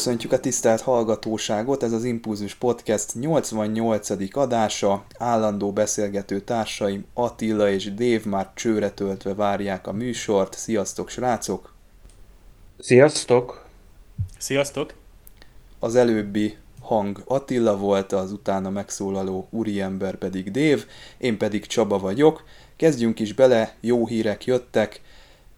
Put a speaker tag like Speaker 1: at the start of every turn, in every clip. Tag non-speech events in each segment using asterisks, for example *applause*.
Speaker 1: Köszöntjük a tisztelt hallgatóságot, ez az Impulzus Podcast 88. adása. Állandó beszélgető társaim Attila és Dév már csőre töltve várják a műsort. Sziasztok, srácok!
Speaker 2: Sziasztok!
Speaker 3: Sziasztok!
Speaker 1: Az előbbi hang Attila volt, az utána megszólaló úriember pedig Dév, én pedig Csaba vagyok. Kezdjünk is bele, jó hírek jöttek,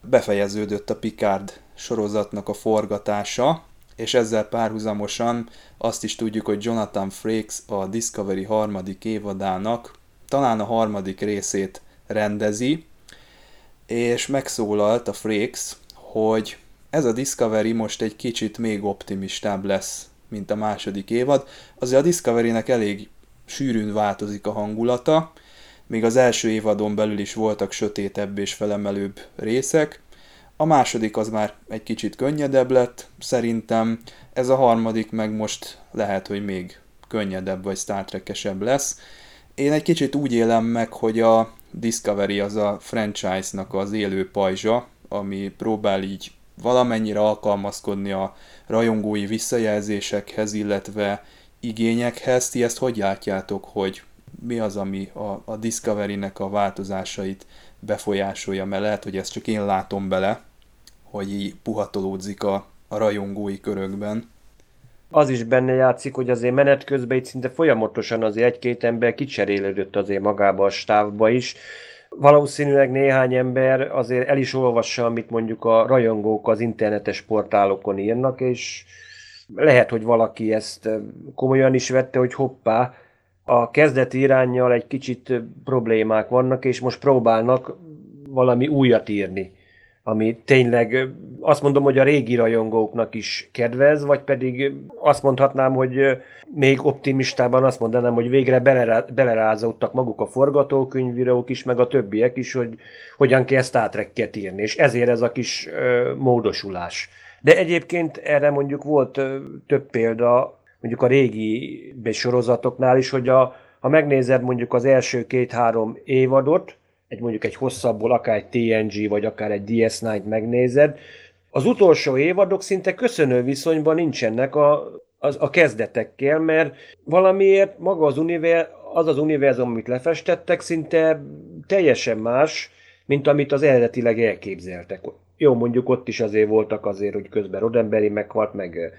Speaker 1: befejeződött a Picard sorozatnak a forgatása, és ezzel párhuzamosan azt is tudjuk, hogy Jonathan Frakes a Discovery harmadik évadának talán a harmadik részét rendezi, és megszólalt a Frakes, hogy ez a Discovery most egy kicsit még optimistább lesz, mint a második évad. Azért a Discovery-nek elég sűrűn változik a hangulata, még az első évadon belül is voltak sötétebb és felemelőbb részek, a második az már egy kicsit könnyedebb lett, szerintem ez a harmadik meg most lehet, hogy még könnyedebb vagy Star Trek-esebb lesz. Én egy kicsit úgy élem meg, hogy a Discovery az a franchise-nak az élő pajzsa, ami próbál így valamennyire alkalmazkodni a rajongói visszajelzésekhez, illetve igényekhez. Ti ezt hogy látjátok, hogy mi az, ami a, a Discovery-nek a változásait befolyásolja, mert lehet, hogy ezt csak én látom bele, hogy így puhatolódzik a, a rajongói körökben.
Speaker 2: Az is benne játszik, hogy azért menet közben itt szinte folyamatosan azért egy-két ember kicserélődött azért magába a stávba is. Valószínűleg néhány ember azért el is olvassa, amit mondjuk a rajongók az internetes portálokon írnak, és lehet, hogy valaki ezt komolyan is vette, hogy hoppá, a kezdeti irányjal egy kicsit problémák vannak, és most próbálnak valami újat írni ami tényleg azt mondom, hogy a régi rajongóknak is kedvez, vagy pedig azt mondhatnám, hogy még optimistában azt mondanám, hogy végre belerázódtak maguk a forgatókönyvírók is, meg a többiek is, hogy hogyan kell Star Trek-ket írni, és ezért ez a kis módosulás. De egyébként erre mondjuk volt több példa, mondjuk a régi sorozatoknál is, hogy a, ha megnézed mondjuk az első két-három évadot, egy mondjuk egy hosszabbból, akár egy TNG, vagy akár egy DS9-t megnézed, az utolsó évadok szinte köszönő viszonyban nincsenek a, az, a kezdetekkel, mert valamiért maga az, univer, az az univerzum, amit lefestettek, szinte teljesen más, mint amit az eredetileg elképzeltek. Jó, mondjuk ott is azért voltak azért, hogy közben Rodemberi meghalt, meg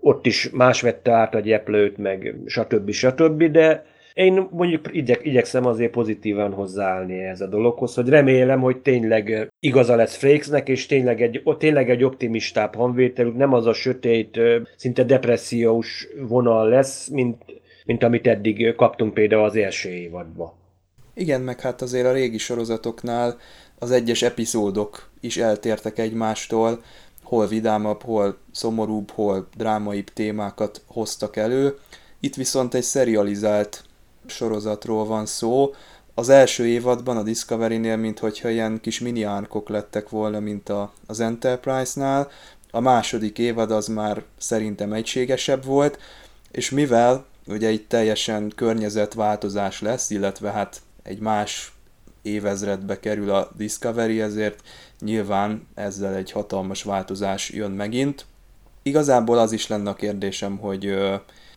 Speaker 2: ott is más vette át a gyeplőt, meg stb. stb., de én mondjuk igyek, igyekszem azért pozitívan hozzáállni ez a dologhoz, hogy remélem, hogy tényleg igaza lesz Frakesnek, és tényleg egy, tényleg egy optimistább hangvételük, nem az a sötét, szinte depressziós vonal lesz, mint, mint amit eddig kaptunk például az első évadban.
Speaker 1: Igen, meg hát azért a régi sorozatoknál az egyes epizódok is eltértek egymástól, hol vidámabb, hol szomorúbb, hol drámaibb témákat hoztak elő. Itt viszont egy serializált sorozatról van szó. Az első évadban a Discovery-nél, mintha ilyen kis mini árkok lettek volna, mint a, az Enterprise-nál. A második évad az már szerintem egységesebb volt, és mivel ugye itt teljesen környezetváltozás lesz, illetve hát egy más évezredbe kerül a Discovery, ezért nyilván ezzel egy hatalmas változás jön megint. Igazából az is lenne a kérdésem, hogy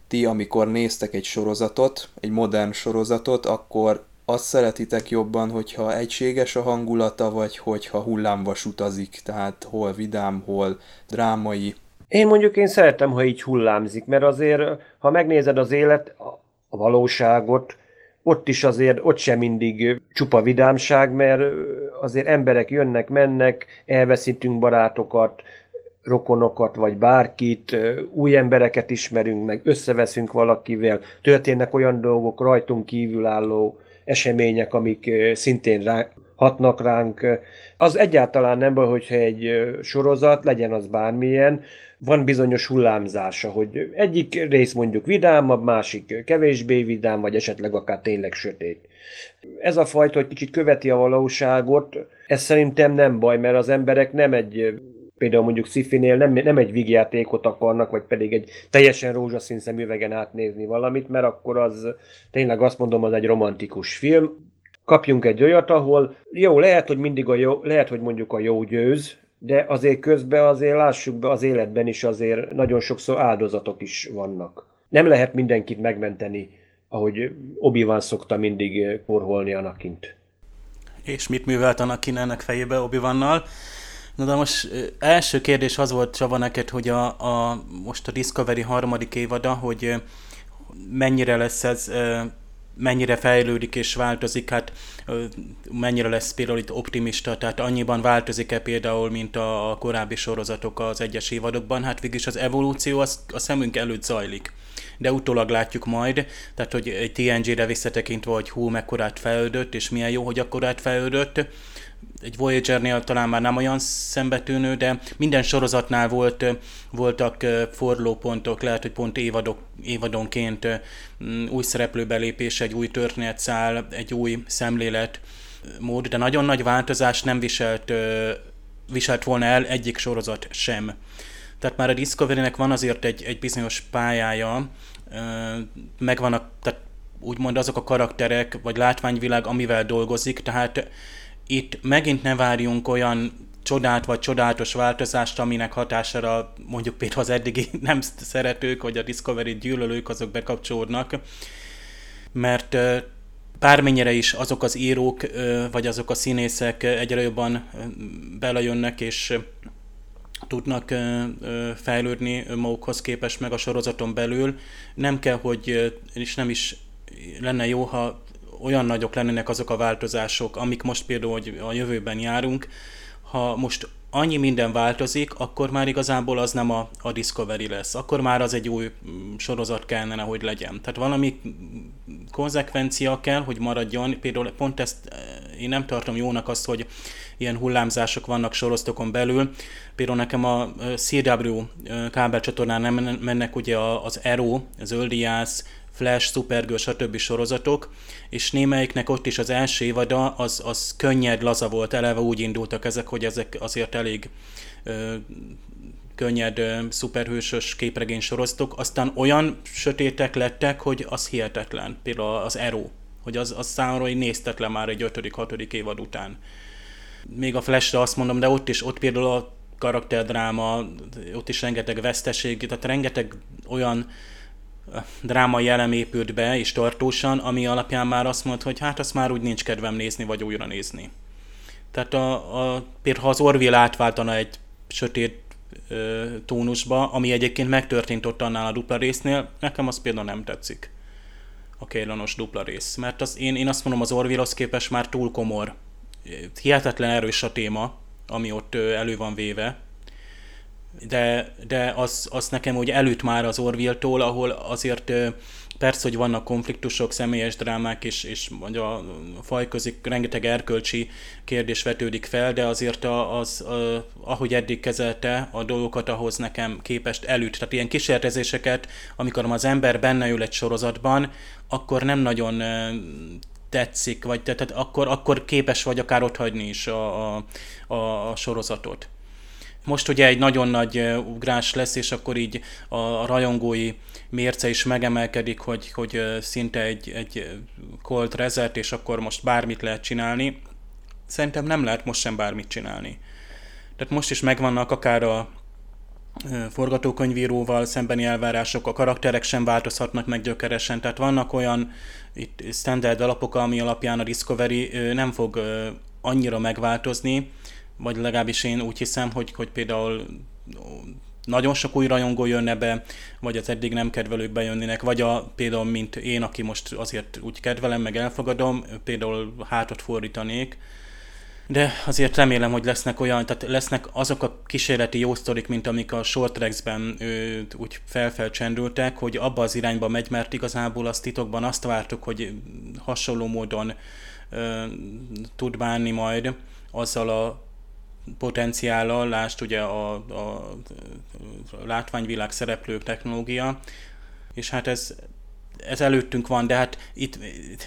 Speaker 1: ti, amikor néztek egy sorozatot, egy modern sorozatot, akkor azt szeretitek jobban, hogyha egységes a hangulata, vagy hogyha hullámvas utazik, tehát hol vidám, hol drámai.
Speaker 2: Én mondjuk én szeretem, ha így hullámzik, mert azért, ha megnézed az élet, a valóságot, ott is azért, ott sem mindig csupa vidámság, mert azért emberek jönnek, mennek, elveszítünk barátokat, rokonokat, vagy bárkit, új embereket ismerünk meg, összeveszünk valakivel, történnek olyan dolgok, rajtunk kívülálló események, amik szintén rá, hatnak ránk. Az egyáltalán nem baj, hogyha egy sorozat, legyen az bármilyen, van bizonyos hullámzása, hogy egyik rész mondjuk vidámabb, másik kevésbé vidám, vagy esetleg akár tényleg sötét. Ez a fajta, hogy kicsit követi a valóságot, ez szerintem nem baj, mert az emberek nem egy például mondjuk Szifinél nem, nem egy vígjátékot akarnak, vagy pedig egy teljesen rózsaszín szemüvegen átnézni valamit, mert akkor az tényleg azt mondom, az egy romantikus film. Kapjunk egy olyat, ahol jó, lehet, hogy mindig a jó, lehet, hogy mondjuk a jó győz, de azért közben azért lássuk be az életben is azért nagyon sokszor áldozatok is vannak. Nem lehet mindenkit megmenteni, ahogy obi szokta mindig korholni Anakint.
Speaker 3: És mit művelt Anakin ennek fejébe obi -Wannal? Na de most első kérdés az volt Csaba neked, hogy a, a, most a Discovery harmadik évada, hogy mennyire lesz ez mennyire fejlődik és változik, hát mennyire lesz például itt optimista, tehát annyiban változik-e például, mint a korábbi sorozatok az egyes évadokban, hát végülis az evolúció az a szemünk előtt zajlik de utólag látjuk majd, tehát hogy egy TNG-re visszatekintve, hogy hú, mekkorát fejlődött, és milyen jó, hogy akkorát fejlődött, egy Voyager-nél talán már nem olyan szembetűnő, de minden sorozatnál volt, voltak forlópontok, lehet, hogy pont évadok, évadonként új szereplőbelépés, egy új történetszál, egy új szemlélet mód, de nagyon nagy változás nem viselt, viselt volna el egyik sorozat sem. Tehát már a Discovery-nek van azért egy, egy bizonyos pályája, megvannak, tehát úgymond azok a karakterek, vagy látványvilág, amivel dolgozik, tehát itt megint ne várjunk olyan csodát vagy csodálatos változást, aminek hatására mondjuk például az eddigi *laughs* nem szeretők, vagy a Discovery gyűlölők, azok bekapcsolódnak, mert bármennyire is azok az írók, vagy azok a színészek egyre jobban belejönnek, és tudnak fejlődni magukhoz képest meg a sorozaton belül. Nem kell, hogy, és nem is lenne jó, ha olyan nagyok lennének azok a változások, amik most például hogy a jövőben járunk, ha most annyi minden változik, akkor már igazából az nem a, a Discovery lesz. Akkor már az egy új mm, sorozat kellene, hogy legyen. Tehát valami konzekvencia kell, hogy maradjon. Például pont ezt eh, én nem tartom jónak azt, hogy ilyen hullámzások vannak sorozatokon belül. Például nekem a eh, CW eh, kábelcsatornán nem mennek ugye az Arrow, az Öldiász, Flash, Supergirl, stb. sorozatok, és némelyiknek ott is az első évada az, az könnyed, laza volt, eleve úgy indultak ezek, hogy ezek azért elég ö, könnyed, ö, szuperhősös képregény sorozatok, aztán olyan sötétek lettek, hogy az hihetetlen, például az Ero, hogy az, az számomra hogy néztetlen már egy 5.-6. évad után. Még a Flash-re azt mondom, de ott is, ott például a karakterdráma, ott is rengeteg veszteség, tehát rengeteg olyan drámai elem épült be, és tartósan, ami alapján már azt mondta, hogy hát azt már úgy nincs kedvem nézni, vagy újra nézni. Tehát a, a, például ha az Orville átváltana egy sötét ö, tónusba, ami egyébként megtörtént ott annál a dupla résznél, nekem az például nem tetszik. A kélanos dupla rész. Mert az, én, én azt mondom, az Orville-hoz képest már túl komor. Hihetetlen erős a téma, ami ott elő van véve, de, de az, az nekem úgy előtt már az Orville-tól, ahol azért persze, hogy vannak konfliktusok, személyes drámák, és, és mondja, a fajközi rengeteg erkölcsi kérdés vetődik fel, de azért az, az, ahogy eddig kezelte a dolgokat, ahhoz nekem képest előtt. Tehát ilyen kísérletezéseket, amikor az ember benne ül egy sorozatban, akkor nem nagyon tetszik, vagy tehát akkor, akkor képes vagy akár ott hagyni is a, a, a sorozatot. Most ugye egy nagyon nagy ugrás lesz, és akkor így a rajongói mérce is megemelkedik, hogy, hogy szinte egy, egy cold reset, és akkor most bármit lehet csinálni. Szerintem nem lehet most sem bármit csinálni. Tehát most is megvannak akár a forgatókönyvíróval szembeni elvárások, a karakterek sem változhatnak meg gyökeresen, tehát vannak olyan itt standard alapok, ami alapján a Discovery nem fog annyira megváltozni, vagy legalábbis én úgy hiszem, hogy, hogy például nagyon sok új rajongó jönne be, vagy az eddig nem kedvelők bejönnének, vagy a, például mint én, aki most azért úgy kedvelem, meg elfogadom, például hátat fordítanék, de azért remélem, hogy lesznek olyan, tehát lesznek azok a kísérleti jó sztorik, mint amik a short tracks-ben úgy felfelcsendültek, hogy abba az irányba megy, mert igazából azt titokban azt vártuk, hogy hasonló módon ö, tud bánni majd azzal a potenciállal, lást ugye a, a, látványvilág szereplők technológia, és hát ez, ez előttünk van, de hát itt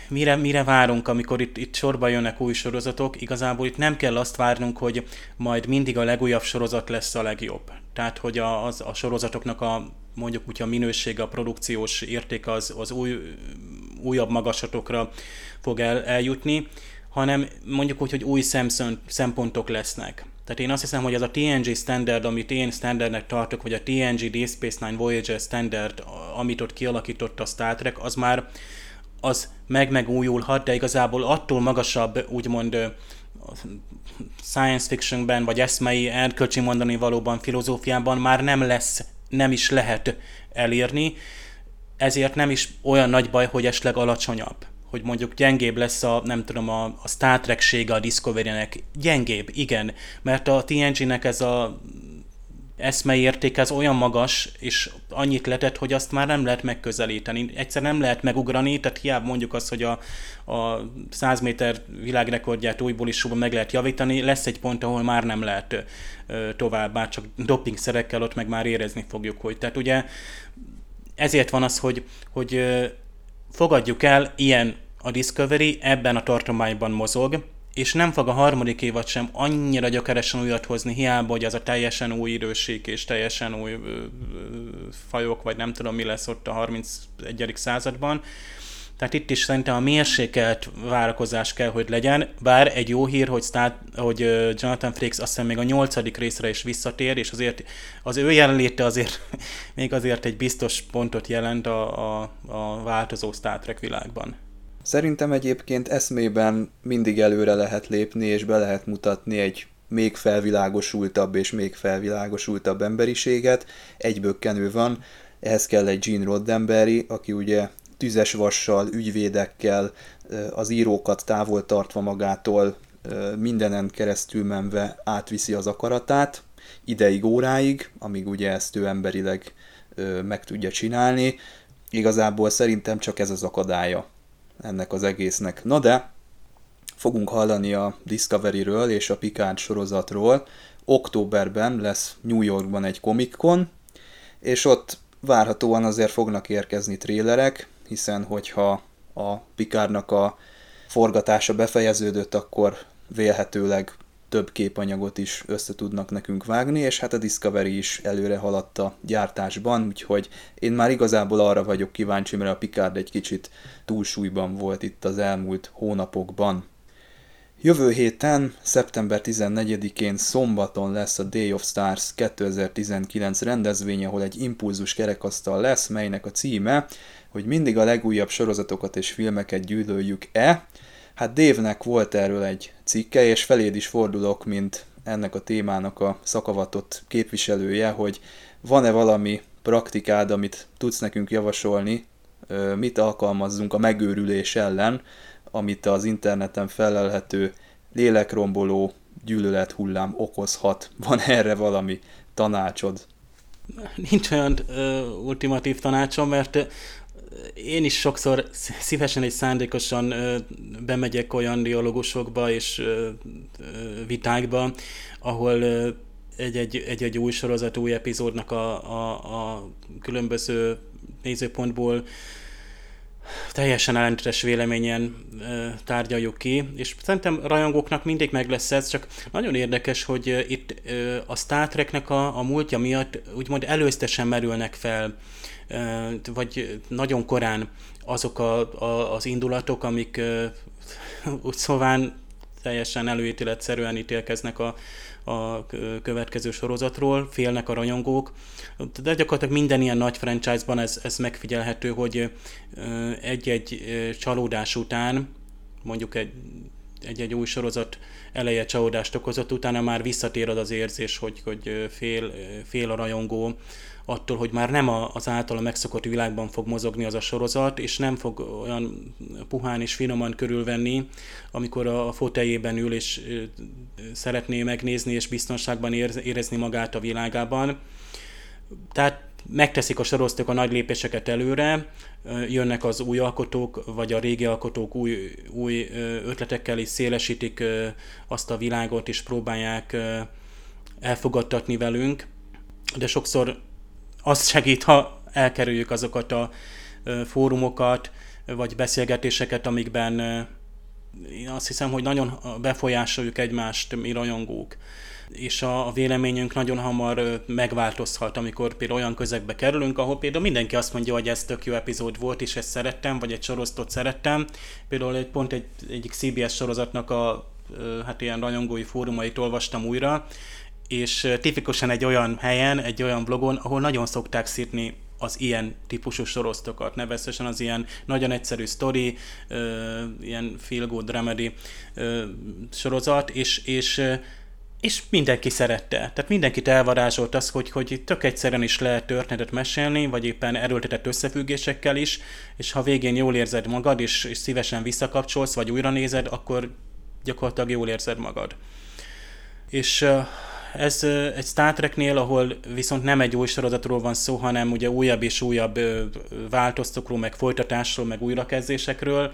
Speaker 3: mire, mire várunk, amikor itt, itt sorba jönnek új sorozatok, igazából itt nem kell azt várnunk, hogy majd mindig a legújabb sorozat lesz a legjobb. Tehát, hogy a, az, a sorozatoknak a mondjuk úgy a minősége, a produkciós érték az, az új, újabb magasatokra fog el, eljutni, hanem mondjuk úgy, hogy új szemszön, szempontok lesznek. Tehát én azt hiszem, hogy az a TNG standard, amit én standardnek tartok, vagy a TNG Deep Space Nine Voyager standard, amit ott kialakított a Star Trek, az már az meg-megújulhat, de igazából attól magasabb, úgymond science fictionben, vagy eszmei, erkölcsi mondani valóban filozófiában már nem lesz, nem is lehet elérni, ezért nem is olyan nagy baj, hogy esetleg alacsonyabb hogy mondjuk gyengébb lesz a, nem tudom, a, a Star trek a Discovery-nek. Gyengébb, igen, mert a TNG-nek ez a eszmei értéke az olyan magas, és annyit letett, hogy azt már nem lehet megközelíteni. Egyszer nem lehet megugrani, tehát hiába mondjuk azt, hogy a, a 100 méter világrekordját újból is meg lehet javítani, lesz egy pont, ahol már nem lehet tovább, bár csak dopingszerekkel ott meg már érezni fogjuk, hogy. Tehát ugye ezért van az, hogy, hogy fogadjuk el, ilyen a Discovery ebben a tartományban mozog, és nem fog a harmadik évad sem annyira gyökeresen újat hozni, hiába, hogy az a teljesen új időség és teljesen új ö, ö, fajok, vagy nem tudom mi lesz ott a 31. században. Tehát itt is szerintem a mérsékelt várakozás kell, hogy legyen, bár egy jó hír, hogy, Star, hogy Jonathan Frakes azt hiszem még a nyolcadik részre is visszatér, és azért az ő jelenléte azért *laughs* még azért egy biztos pontot jelent a, a, a változó Star Trek világban.
Speaker 1: Szerintem egyébként eszmében mindig előre lehet lépni, és be lehet mutatni egy még felvilágosultabb és még felvilágosultabb emberiséget. Egy bökkenő van, ehhez kell egy Gene Roddenberry, aki ugye tüzes vassal, ügyvédekkel, az írókat távol tartva magától, mindenen keresztül menve átviszi az akaratát, ideig, óráig, amíg ugye ezt ő emberileg meg tudja csinálni. Igazából szerintem csak ez az akadálya ennek az egésznek. Na de, fogunk hallani a Discovery-ről és a Picard sorozatról. Októberben lesz New Yorkban egy Comic Con, és ott várhatóan azért fognak érkezni trélerek, hiszen hogyha a Pikárnak a forgatása befejeződött, akkor vélhetőleg több képanyagot is össze tudnak nekünk vágni, és hát a Discovery is előre haladt a gyártásban, úgyhogy én már igazából arra vagyok kíváncsi, mert a Picard egy kicsit túlsúlyban volt itt az elmúlt hónapokban. Jövő héten, szeptember 14-én szombaton lesz a Day of Stars 2019 rendezvény, ahol egy impulzus kerekasztal lesz, melynek a címe, hogy mindig a legújabb sorozatokat és filmeket gyűlöljük-e. Hát Dévnek volt erről egy cikke, és feléd is fordulok, mint ennek a témának a szakavatott képviselője, hogy van-e valami praktikád, amit tudsz nekünk javasolni, mit alkalmazzunk a megőrülés ellen, amit az interneten felelhető lélekromboló gyűlölet hullám okozhat. Van erre valami tanácsod?
Speaker 3: Nincs olyan ö, ultimatív tanácsom, mert én is sokszor szívesen és szándékosan bemegyek olyan dialogusokba és vitákba, ahol egy-egy új sorozat, új epizódnak a, a, a különböző nézőpontból teljesen ellentétes véleményen tárgyaljuk ki, és szerintem rajongóknak mindig meg lesz ez, csak nagyon érdekes, hogy itt a Star Treknek a, a múltja miatt úgymond előztesen merülnek fel, vagy nagyon korán azok a, a, az indulatok, amik *laughs* úgy szóván teljesen előítéletszerűen ítélkeznek a, a következő sorozatról, félnek a rajongók, de gyakorlatilag minden ilyen nagy franchise-ban ez, ez megfigyelhető, hogy egy-egy csalódás után, mondjuk egy egy-egy új sorozat eleje csalódást okozott, utána már visszatér az az érzés, hogy, hogy fél, fél a rajongó attól, hogy már nem az általa megszokott világban fog mozogni az a sorozat, és nem fog olyan puhán és finoman körülvenni, amikor a foteljében ül és szeretné megnézni és biztonságban érezni magát a világában. Tehát megteszik a sorosztók a nagy lépéseket előre, jönnek az új alkotók, vagy a régi alkotók új, új ötletekkel is szélesítik azt a világot, és próbálják elfogadtatni velünk, de sokszor az segít, ha elkerüljük azokat a fórumokat, vagy beszélgetéseket, amikben én azt hiszem, hogy nagyon befolyásoljuk egymást, mi rajongók és a, véleményünk nagyon hamar megváltozhat, amikor például olyan közegbe kerülünk, ahol például mindenki azt mondja, hogy ez tök jó epizód volt, és ezt szerettem, vagy egy sorosztot szerettem. Például egy, pont egy, egyik CBS sorozatnak a hát ilyen rajongói fórumait olvastam újra, és tipikusan egy olyan helyen, egy olyan blogon, ahol nagyon szokták szírni az ilyen típusú sorosztokat, nevezetesen az ilyen nagyon egyszerű sztori, ilyen feel good remedy sorozat, és, és és mindenki szerette. Tehát mindenkit elvarázsolt az, hogy, hogy tök egyszerűen is lehet történetet mesélni, vagy éppen erőltetett összefüggésekkel is, és ha végén jól érzed magad, és, és szívesen visszakapcsolsz, vagy újra nézed, akkor gyakorlatilag jól érzed magad. És ez egy Star Treknél, ahol viszont nem egy új sorozatról van szó, hanem ugye újabb és újabb változtokról, meg folytatásról, meg újrakezdésekről.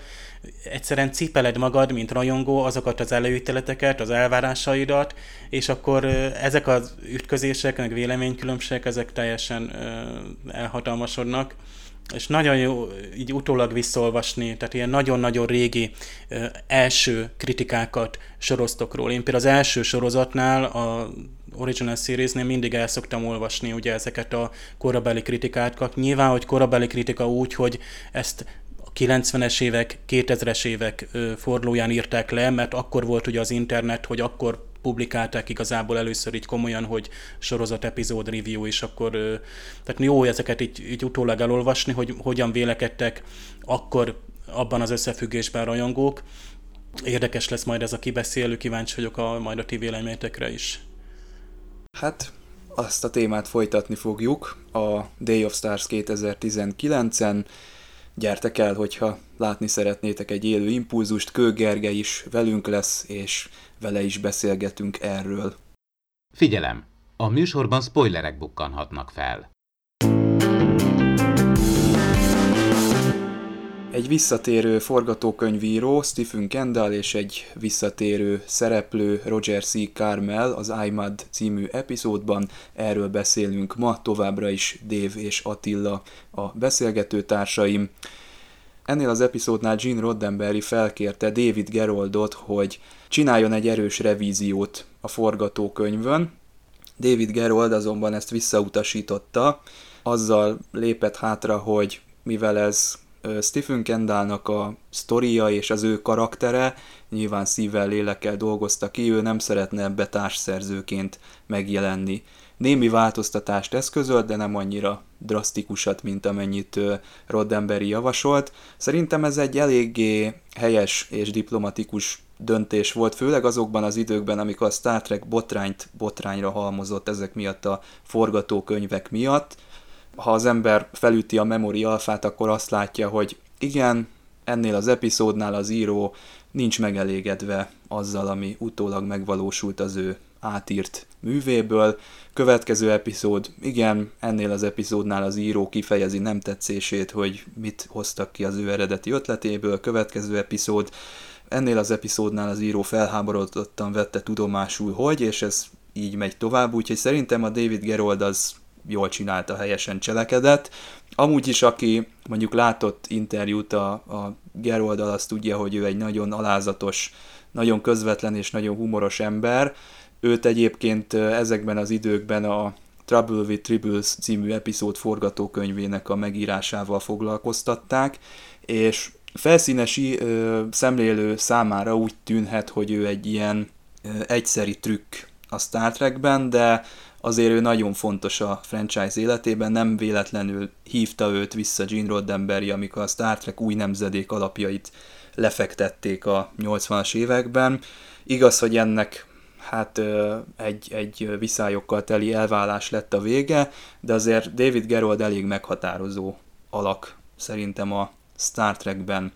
Speaker 3: Egyszerűen cipeled magad, mint rajongó, azokat az előítéleteket, az elvárásaidat, és akkor ezek az ütközések, meg véleménykülönbségek, ezek teljesen elhatalmasodnak és nagyon jó így utólag visszolvasni, tehát ilyen nagyon-nagyon régi első kritikákat soroztokról. Én például az első sorozatnál, a Original Series-nél mindig el szoktam olvasni ugye ezeket a korabeli kritikákat. Nyilván, hogy korabeli kritika úgy, hogy ezt 90-es évek, 2000-es évek fordulóján írták le, mert akkor volt ugye az internet, hogy akkor publikálták igazából először így komolyan, hogy sorozat epizód review, és akkor tehát jó ezeket így, így utólag elolvasni, hogy hogyan vélekedtek akkor abban az összefüggésben rajongók. Érdekes lesz majd ez a kibeszélő, kíváncsi vagyok a, majd a ti véleményetekre is.
Speaker 1: Hát, azt a témát folytatni fogjuk a Day of Stars 2019-en. Gyertek el, hogyha látni szeretnétek egy élő impulzust, Kő Gergely is velünk lesz, és vele is beszélgetünk erről.
Speaker 4: Figyelem! A műsorban spoilerek bukkanhatnak fel.
Speaker 1: Egy visszatérő forgatókönyvíró, Stephen Kendall és egy visszatérő szereplő, Roger C. Carmel az iMud című epizódban. Erről beszélünk ma, továbbra is Dave és Attila a beszélgető társaim. Ennél az epizódnál Gene Roddenberry felkérte David Geroldot, hogy csináljon egy erős revíziót a forgatókönyvön. David Gerold azonban ezt visszautasította, azzal lépett hátra, hogy mivel ez Stephen Kendallnak a sztoria és az ő karaktere nyilván szívvel, lélekkel dolgozta ki, ő nem szeretne ebbe társszerzőként megjelenni. Némi változtatást eszközölt, de nem annyira drasztikusat, mint amennyit Roddenberry javasolt. Szerintem ez egy eléggé helyes és diplomatikus döntés volt, főleg azokban az időkben, amikor a Star Trek botrányt botrányra halmozott ezek miatt a forgatókönyvek miatt. Ha az ember felüti a memori alfát, akkor azt látja, hogy igen, ennél az epizódnál az író nincs megelégedve azzal, ami utólag megvalósult az ő átírt művéből. Következő epizód, igen, ennél az epizódnál az író kifejezi nem tetszését, hogy mit hoztak ki az ő eredeti ötletéből. Következő epizód, ennél az epizódnál az író felháborodottan vette tudomásul, hogy, és ez így megy tovább, úgyhogy szerintem a David Gerold az jól csinálta, helyesen cselekedett. Amúgy is, aki mondjuk látott interjút a, a Geroldal, azt tudja, hogy ő egy nagyon alázatos, nagyon közvetlen és nagyon humoros ember. Őt egyébként ezekben az időkben a Trouble with Tribbles című epizód forgatókönyvének a megírásával foglalkoztatták, és felszínesi ö, szemlélő számára úgy tűnhet, hogy ő egy ilyen ö, egyszeri trükk a Star Trekben, de azért ő nagyon fontos a franchise életében, nem véletlenül hívta őt vissza Gene Roddenberry, amikor a Star Trek új nemzedék alapjait lefektették a 80-as években. Igaz, hogy ennek hát egy, egy viszályokkal teli elválás lett a vége, de azért David Gerold elég meghatározó alak szerintem a Star Trekben.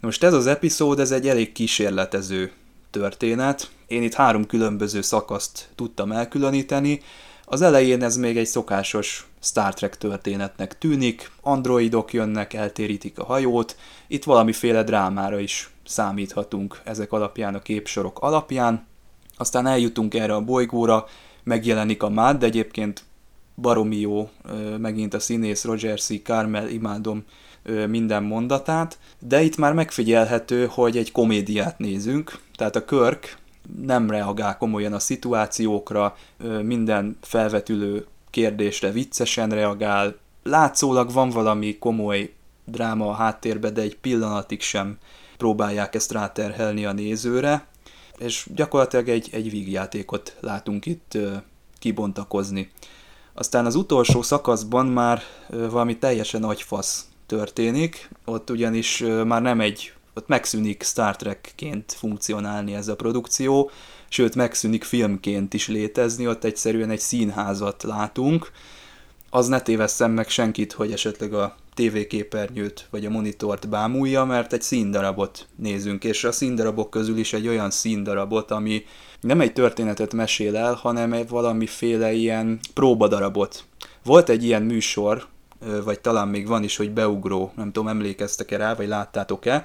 Speaker 1: Most ez az epizód, ez egy elég kísérletező történet. Én itt három különböző szakaszt tudtam elkülöníteni. Az elején ez még egy szokásos Star Trek történetnek tűnik, androidok jönnek, eltérítik a hajót, itt valamiféle drámára is számíthatunk ezek alapján, a képsorok alapján. Aztán eljutunk erre a bolygóra, megjelenik a Mad, de egyébként baromi jó, megint a színész Roger C. Carmel, imádom minden mondatát, de itt már megfigyelhető, hogy egy komédiát nézünk, tehát a Körk nem reagál komolyan a szituációkra, minden felvetülő kérdésre viccesen reagál, látszólag van valami komoly dráma a háttérbe, de egy pillanatig sem próbálják ezt ráterhelni a nézőre, és gyakorlatilag egy, egy vígjátékot látunk itt kibontakozni. Aztán az utolsó szakaszban már valami teljesen agyfasz történik, ott ugyanis már nem egy, ott megszűnik Star Trek-ként funkcionálni ez a produkció, sőt megszűnik filmként is létezni, ott egyszerűen egy színházat látunk, az ne tévesszem meg senkit, hogy esetleg a tévéképernyőt vagy a monitort bámulja, mert egy színdarabot nézünk, és a színdarabok közül is egy olyan színdarabot, ami nem egy történetet mesél el, hanem egy valamiféle ilyen próbadarabot. Volt egy ilyen műsor, vagy talán még van is, hogy beugró, nem tudom, emlékeztek-e rá, vagy láttátok-e,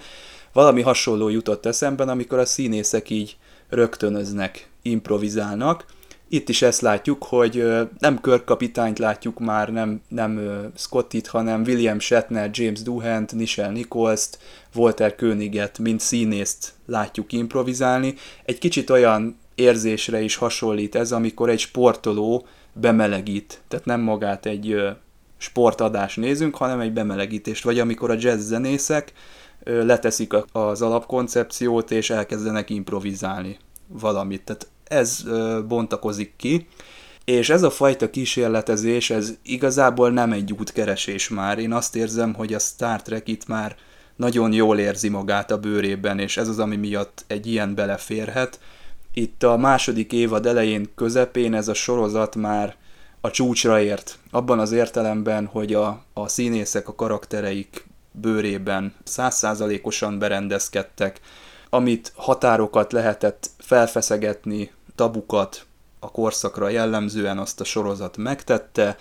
Speaker 1: valami hasonló jutott eszemben, amikor a színészek így rögtönöznek, improvizálnak, itt is ezt látjuk, hogy nem körkapitányt látjuk már, nem, nem Scottit, hanem William Shatner, James Duhant, Nichelle Nichols-t, Walter Königet, mint színészt látjuk improvizálni. Egy kicsit olyan érzésre is hasonlít ez, amikor egy sportoló bemelegít, tehát nem magát egy sportadást nézünk, hanem egy bemelegítést, vagy amikor a jazz zenészek leteszik az alapkoncepciót, és elkezdenek improvizálni valamit. Tehát ez bontakozik ki, és ez a fajta kísérletezés, ez igazából nem egy útkeresés már. Én azt érzem, hogy a Star Trek itt már nagyon jól érzi magát a bőrében, és ez az, ami miatt egy ilyen beleférhet. Itt a második évad elején, közepén ez a sorozat már a csúcsra ért. Abban az értelemben, hogy a, a színészek, a karaktereik bőrében százszázalékosan berendezkedtek, amit határokat lehetett felfeszegetni, tabukat a korszakra jellemzően azt a sorozat megtette.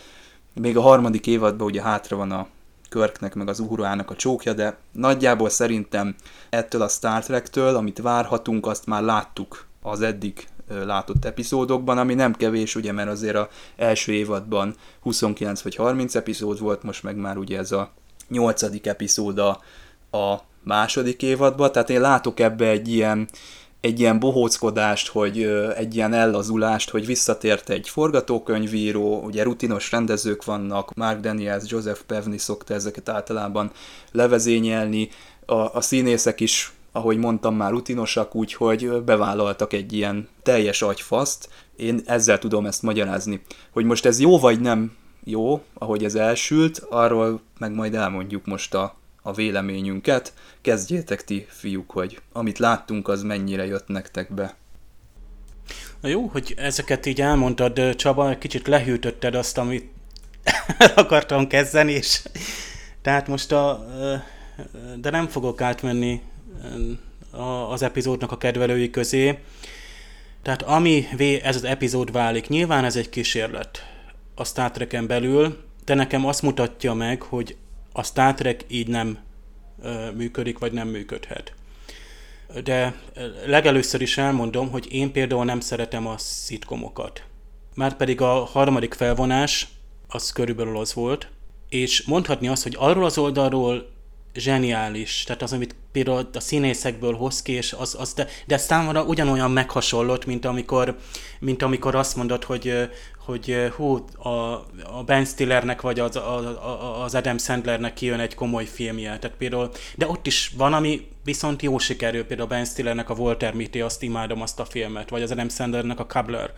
Speaker 1: Még a harmadik évadban ugye hátra van a Körknek meg az Uhurának a csókja, de nagyjából szerintem ettől a Star Trek-től, amit várhatunk, azt már láttuk az eddig látott epizódokban, ami nem kevés, ugye, mert azért a első évadban 29 vagy 30 epizód volt, most meg már ugye ez a nyolcadik epizód a, a második évadban, tehát én látok ebbe egy ilyen, egy ilyen bohóckodást, hogy egy ilyen ellazulást, hogy visszatért egy forgatókönyvíró, ugye rutinos rendezők vannak, Mark Daniels, Joseph Pevney szokta ezeket általában levezényelni, a, a színészek is ahogy mondtam, már rutinosak, úgyhogy bevállaltak egy ilyen teljes agyfaszt. Én ezzel tudom ezt magyarázni. Hogy most ez jó vagy nem jó, ahogy ez elsült, arról meg majd elmondjuk most a, a véleményünket. Kezdjétek ti, fiúk, hogy amit láttunk, az mennyire jött nektek be.
Speaker 3: Na jó, hogy ezeket így elmondtad, Csaba, kicsit lehűtötted azt, amit *laughs* akartam kezdeni, és tehát most a... De nem fogok átmenni az epizódnak a kedvelői közé. Tehát ami ez az epizód válik, nyilván ez egy kísérlet a Star Trek-en belül, de nekem azt mutatja meg, hogy a Star Trek így nem működik, vagy nem működhet. De legelőször is elmondom, hogy én például nem szeretem a szitkomokat. Márpedig a harmadik felvonás az körülbelül az volt, és mondhatni azt, hogy arról az oldalról zseniális, tehát az, amit például a színészekből hoz ki, és az, az de, de számomra ugyanolyan meghasonlott, mint amikor, mint amikor azt mondod, hogy, hogy hú, a, a Ben Stillernek vagy az, a, az Adam Sandlernek kijön egy komoly filmje, tehát például, de ott is van, ami viszont jó sikerül, például Ben Stillernek a Walter Mitty, azt imádom azt a filmet, vagy az Adam Sandlernek a Cobbler.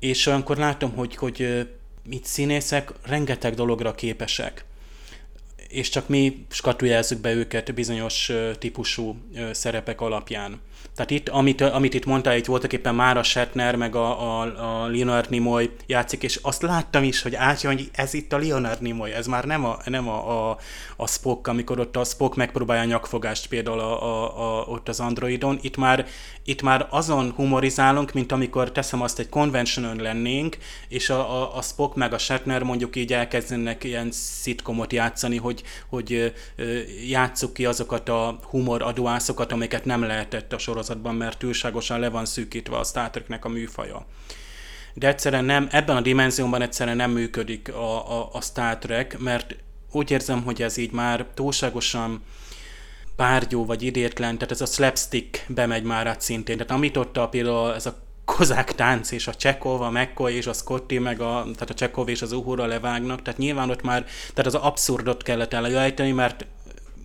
Speaker 3: És olyankor látom, hogy, hogy mit színészek rengeteg dologra képesek és csak mi skatujázzuk be őket bizonyos típusú szerepek alapján. Tehát itt, amit, amit itt mondtál, itt voltak éppen Mára Shatner, meg a, a, a Leonard Nimoy játszik, és azt láttam is, hogy átjön, hogy ez itt a Leonard Nimoy, ez már nem a, nem a, a, a Spock, amikor ott a Spock megpróbálja nyakfogást például a, a, a, ott az Androidon, itt már, itt már azon humorizálunk, mint amikor teszem azt egy conventionon lennénk, és a, a, a Spock meg a Shatner mondjuk így elkezdenek ilyen szitkomot játszani, hogy, hogy játsszuk ki azokat a humor adóászokat, amiket nem lehetett a sorozatban, mert túlságosan le van szűkítve a Star Treknek a műfaja. De egyszerűen nem, ebben a dimenzióban egyszerűen nem működik a, a, a Star Trek, mert úgy érzem, hogy ez így már túlságosan párgyó vagy idétlen, tehát ez a slapstick bemegy már át szintén. Tehát amit ott a, például ez a kozák tánc, és a Csekov, a McCoy és a Scotty, meg a, tehát a Csekov és az Uhura levágnak, tehát nyilván ott már, tehát az abszurdot kellett előállítani, mert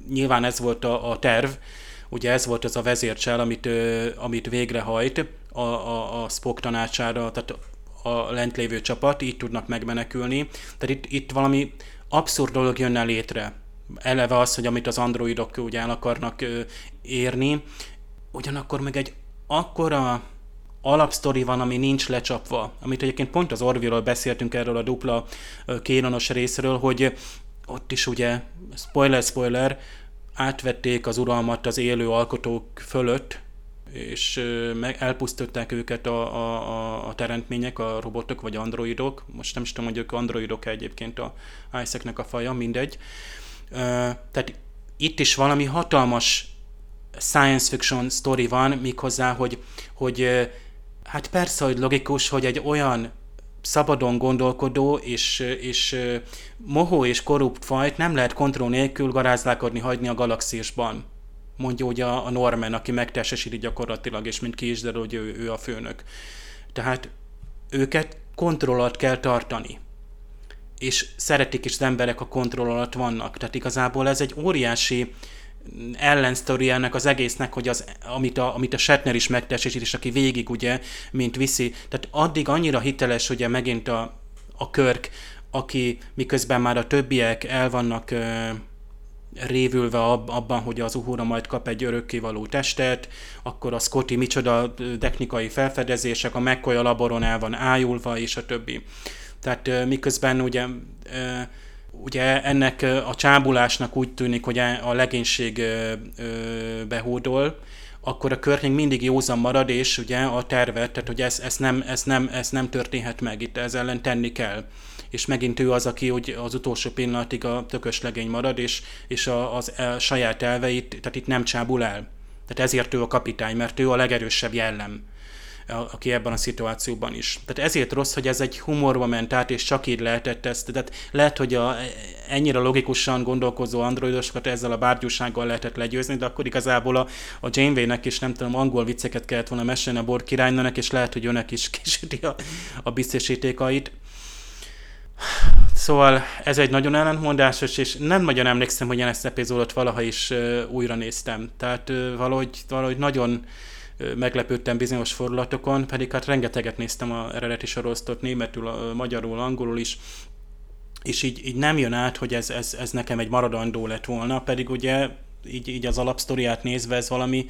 Speaker 3: nyilván ez volt a, a terv, ugye ez volt az a vezércsel, amit, ö, amit végrehajt a, a, a Spock tanácsára, tehát a lent lévő csapat, így tudnak megmenekülni. Tehát itt, itt valami abszurd dolog jönne létre. Eleve az, hogy amit az androidok ugye el akarnak érni, ugyanakkor meg egy akkora alapsztori van, ami nincs lecsapva, amit egyébként pont az Orville-ról beszéltünk erről a dupla kénonos részről, hogy ott is ugye, spoiler, spoiler, átvették az uralmat az élő alkotók fölött, és meg elpusztították őket a, a, a teremtmények, a robotok vagy androidok. Most nem is tudom, hogy ők androidok egyébként a Isaacnek a faja, mindegy. Tehát itt is valami hatalmas science fiction story van, méghozzá, hogy, hogy hát persze, hogy logikus, hogy egy olyan szabadon gondolkodó és, és mohó és korrupt fajt nem lehet kontroll nélkül garázlálkodni hagyni a galaxisban. Mondja ugye a, a Norman, aki megtestesíti gyakorlatilag, és mint ki is derül, hogy ő, ő a főnök. Tehát őket kontroll alatt kell tartani. És szeretik is az emberek a kontroll alatt vannak. Tehát igazából ez egy óriási ellensztori ennek az egésznek, hogy az, amit, a, amit a Shatner is megtestesít, és aki végig ugye, mint viszi. Tehát addig annyira hiteles ugye megint a, a Körk, aki miközben már a többiek el vannak ö, révülve ab, abban, hogy az Uhura majd kap egy örökkévaló testet, akkor a Scotty micsoda technikai felfedezések, a McCoy a laboron el van ájulva, és a többi. Tehát miközben ugye ugye ennek a csábulásnak úgy tűnik, hogy a legénység behódol, akkor a környék mindig józan marad, és ugye a tervet, tehát hogy ez, ez, nem, ez, nem, ez nem történhet meg, itt ez ellen tenni kell. És megint ő az, aki hogy az utolsó pillanatig a tökös legény marad, és, és a, az a saját elveit, tehát itt nem csábul el. Tehát ezért ő a kapitány, mert ő a legerősebb jellem aki ebben a szituációban is. Tehát ezért rossz, hogy ez egy humorba ment át, és csak így lehetett ezt. Tehát lehet, hogy a, ennyire logikusan gondolkozó androidosokat ezzel a bárgyúsággal lehetett legyőzni, de akkor igazából a, a Janeway-nek is nem tudom, angol vicceket kellett volna mesélni a bor királynőnek, és lehet, hogy önnek is *laughs* kíséri a, a biztosítékait. Szóval ez egy nagyon ellentmondásos, és nem nagyon emlékszem, hogy én ezt epizódot valaha is uh, újra néztem. Tehát uh, valahogy, valahogy nagyon meglepődtem bizonyos fordulatokon, pedig hát rengeteget néztem a eredeti sorosztot németül, magyarul, angolul is, és így, így nem jön át, hogy ez, ez, ez nekem egy maradandó lett volna, pedig ugye így, így az alapsztoriát nézve ez valami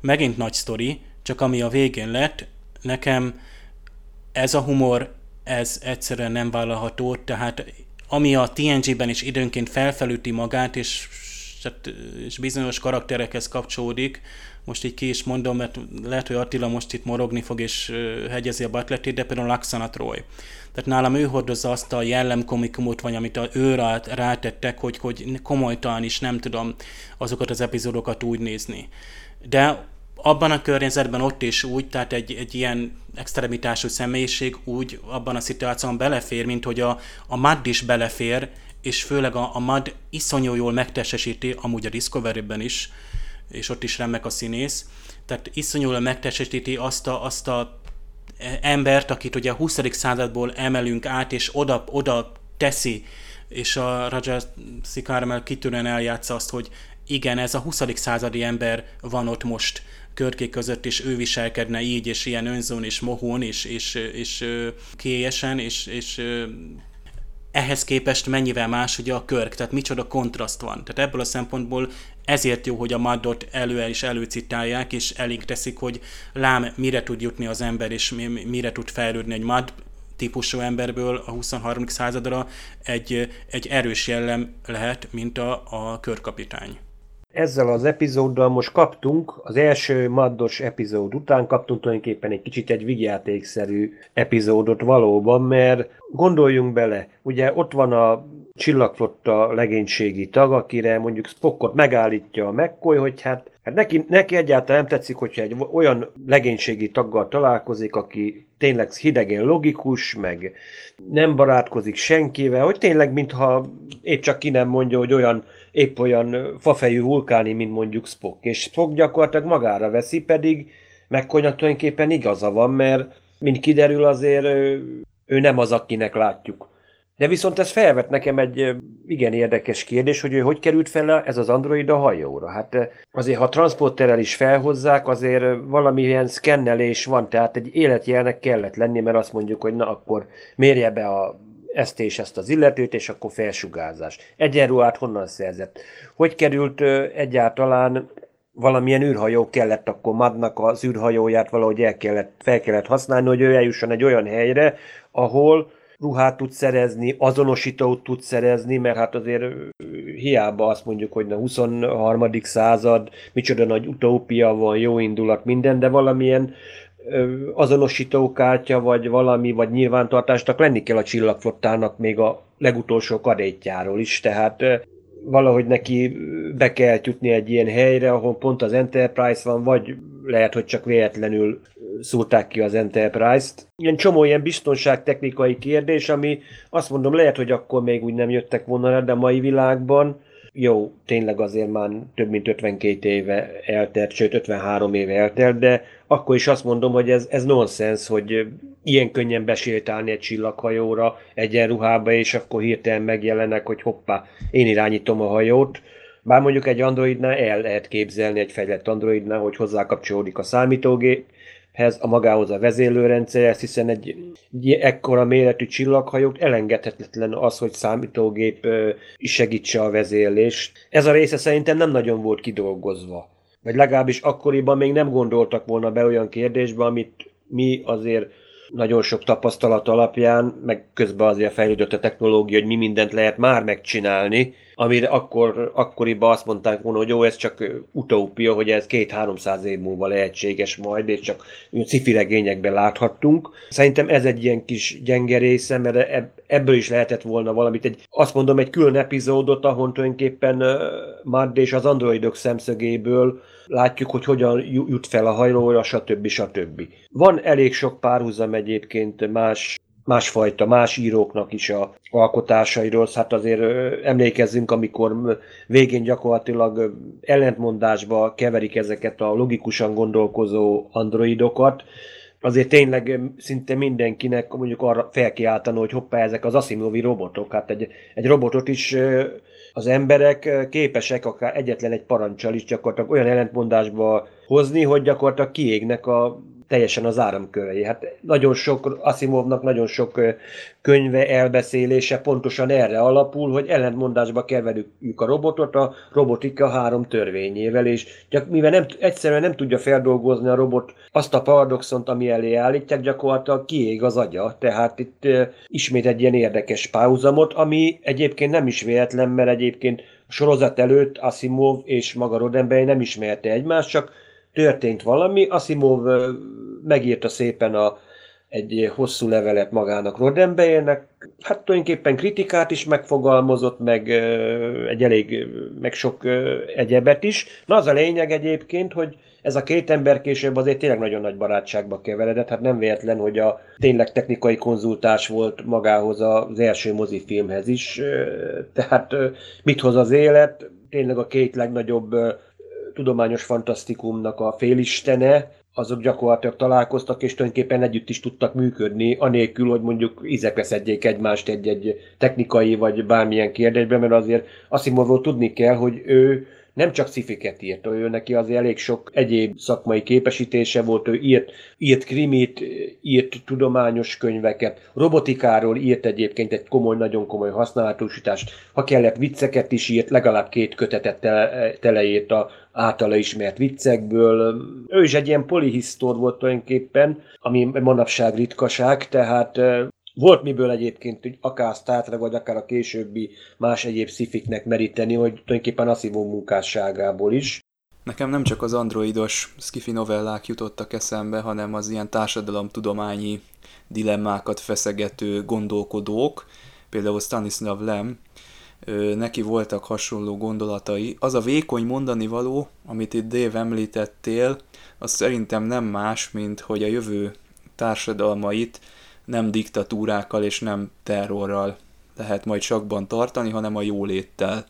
Speaker 3: megint nagy sztori, csak ami a végén lett, nekem ez a humor, ez egyszerűen nem vállalható, tehát ami a TNG-ben is időnként felfelüti magát, és, és bizonyos karakterekhez kapcsolódik, most így ki is mondom, mert lehet, hogy Attila most itt morogni fog és hegyezi a batletét, de például Laxana Troy. Tehát nálam ő hordozza azt a jellemkomikumot, vagy amit a ő rátettek, hogy, hogy komolytalan is nem tudom azokat az epizódokat úgy nézni. De abban a környezetben ott is úgy, tehát egy, egy ilyen extremitású személyiség úgy abban a szituációban belefér, mint hogy a, a MAD is belefér, és főleg a, a MAD iszonyú jól megtestesíti, amúgy a Discovery-ben is, és ott is remek a színész. Tehát iszonyúan megtestesíti azt a, azt a embert, akit ugye a 20. századból emelünk át, és oda, oda teszi, és a Raja Sikarmel kitűnően eljátsza azt, hogy igen, ez a 20. századi ember van ott most körkék között, és ő viselkedne így, és ilyen önzón, és mohón, és, és, és kélyesen, és, és ehhez képest mennyivel más ugye a körk, tehát micsoda kontraszt van. Tehát ebből a szempontból ezért jó, hogy a maddot elő is előcitálják, és elég teszik, hogy lám mire tud jutni az ember, és mire tud fejlődni egy mad típusú emberből a 23. századra egy, egy erős jellem lehet, mint a, a körkapitány.
Speaker 2: Ezzel az epizóddal most kaptunk, az első maddos epizód után kaptunk tulajdonképpen egy kicsit egy vigyátékszerű epizódot valóban, mert gondoljunk bele, ugye ott van a csillagflotta legénységi tag, akire mondjuk Spockot megállítja a McCoy, hogy hát, hát neki, neki egyáltalán nem tetszik, hogyha egy olyan legénységi taggal találkozik, aki tényleg hidegen logikus, meg nem barátkozik senkivel, hogy tényleg mintha épp csak ki nem mondja, hogy olyan épp olyan fafejű vulkáni, mint mondjuk Spock. És Spock gyakorlatilag magára veszi, pedig McCoy tulajdonképpen igaza van, mert mint kiderül azért ő, ő nem az, akinek látjuk de viszont ez felvet nekem egy igen érdekes kérdés, hogy ő hogy került fel ez az android a hajóra. Hát azért, ha transporterrel is felhozzák, azért valamilyen szkennelés van, tehát egy életjelnek kellett lenni, mert azt mondjuk, hogy na akkor mérje be a ezt és ezt az illetőt, és akkor felsugárzás. Egyenruhát honnan szerzett? Hogy került egyáltalán valamilyen űrhajó kellett, akkor Madnak az űrhajóját valahogy el kellett, fel kellett használni, hogy ő eljusson egy olyan helyre, ahol ruhát tud szerezni, azonosítót tud szerezni, mert hát azért hiába azt mondjuk, hogy a 23. század, micsoda nagy utópia van, jó indulat, minden, de valamilyen azonosítókártya, vagy valami, vagy nyilvántartásnak lenni kell a csillagflottának még a legutolsó kadétjáról is, tehát valahogy neki be kell jutni egy ilyen helyre, ahol pont az Enterprise van, vagy lehet, hogy csak véletlenül szúrták ki az Enterprise-t. Ilyen csomó ilyen biztonságtechnikai kérdés, ami azt mondom, lehet, hogy akkor még úgy nem jöttek volna de a mai világban jó, tényleg azért már több mint 52 éve eltelt, sőt 53 éve eltelt, de akkor is azt mondom, hogy ez, ez nonsens, hogy ilyen könnyen besétálni egy csillaghajóra egyenruhába, és akkor hirtelen megjelenek, hogy hoppá, én irányítom a hajót. Bár mondjuk egy androidnál el lehet képzelni, egy fejlett androidnál, hogy hozzákapcsolódik a számítógép, hez, a magához a vezérlőrendszerhez, hiszen egy, egy ekkora méretű csillaghajót elengedhetetlen az, hogy számítógép segítse a vezérlést. Ez a része szerintem nem nagyon volt kidolgozva. Vagy legalábbis akkoriban még nem gondoltak volna be olyan kérdésbe, amit mi azért nagyon sok tapasztalat alapján, meg közben azért fejlődött a technológia, hogy mi mindent lehet már megcsinálni, amire akkor, akkoriban azt mondták volna, hogy jó, ez csak utópia, hogy ez két-háromszáz év múlva lehetséges majd, és csak sci láthattunk. Szerintem ez egy ilyen kis gyenge része, mert ebből is lehetett volna valamit, egy, azt mondom, egy külön epizódot, ahol tulajdonképpen Mad és az androidok szemszögéből látjuk, hogy hogyan jut fel a hajlóra, stb. stb. Van elég sok párhuzam egyébként más másfajta, más íróknak is a alkotásairól. Hát azért emlékezzünk, amikor végén gyakorlatilag ellentmondásba keverik ezeket a logikusan gondolkozó androidokat, azért tényleg szinte mindenkinek mondjuk arra felkiáltani, hogy hoppá, ezek az Asimovi robotok. Hát egy, egy robotot is az emberek képesek akár egyetlen egy parancsal is gyakorlatilag olyan ellentmondásba hozni, hogy gyakorlatilag kiégnek a teljesen az áramkörei. Hát nagyon sok, Asimovnak nagyon sok könyve, elbeszélése pontosan erre alapul, hogy ellentmondásba keverjük a robotot a robotika három törvényével, és csak mivel nem, egyszerűen nem tudja feldolgozni a robot azt a paradoxont, ami elé állítják, gyakorlatilag kiég az agya. Tehát itt e, ismét egy ilyen érdekes párhuzamot, ami egyébként nem is véletlen, mert egyébként a sorozat előtt Asimov és maga Roddenberry nem ismerte egymást, csak történt valami, Asimov megírta szépen a, egy hosszú levelet magának Roddenberrynek, hát tulajdonképpen kritikát is megfogalmazott, meg egy elég, meg sok egyebet is. Na az a lényeg egyébként, hogy ez a két ember később azért tényleg nagyon nagy barátságba keveredett, hát nem véletlen, hogy a tényleg technikai konzultás volt magához az első mozifilmhez is, tehát mit hoz az élet, tényleg a két legnagyobb tudományos fantasztikumnak a félistene, azok gyakorlatilag találkoztak, és tulajdonképpen együtt is tudtak működni, anélkül, hogy mondjuk ízekre szedjék egymást egy-egy technikai vagy bármilyen kérdésben, mert azért Asimovról tudni kell, hogy ő nem csak szifiket írt, ő neki azért elég sok egyéb szakmai képesítése volt, ő írt, írt krimit, írt tudományos könyveket, robotikáról írt egyébként egy komoly, nagyon komoly használatosítást, ha kellett vicceket is írt, legalább két kötetet tele, teleírt a általa ismert viccekből. Ő is egy ilyen polihisztor volt tulajdonképpen, ami manapság ritkaság, tehát volt miből egyébként hogy akár Star Trek, vagy akár a későbbi más egyéb szifiknek meríteni, hogy tulajdonképpen szívó munkásságából is.
Speaker 1: Nekem nem csak az androidos skifi novellák jutottak eszembe, hanem az ilyen társadalomtudományi dilemmákat feszegető gondolkodók, például Stanislav Lem, neki voltak hasonló gondolatai. Az a vékony mondani való, amit itt Dave említettél, az szerintem nem más, mint hogy a jövő társadalmait nem diktatúrákkal és nem terrorral lehet majd sakban tartani, hanem a jóléttel.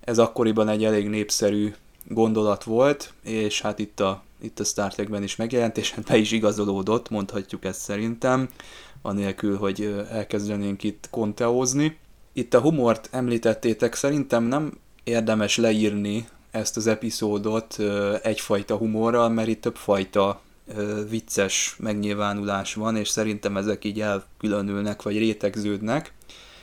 Speaker 1: Ez akkoriban egy elég népszerű gondolat volt, és hát itt a, itt a Star Trekben is megjelent, és hát be is igazolódott, mondhatjuk ezt szerintem, anélkül, hogy elkezdenénk itt konteózni. Itt a humort említettétek, szerintem nem érdemes leírni ezt az epizódot egyfajta humorral, mert itt többfajta vicces megnyilvánulás van, és szerintem ezek így elkülönülnek, vagy rétegződnek.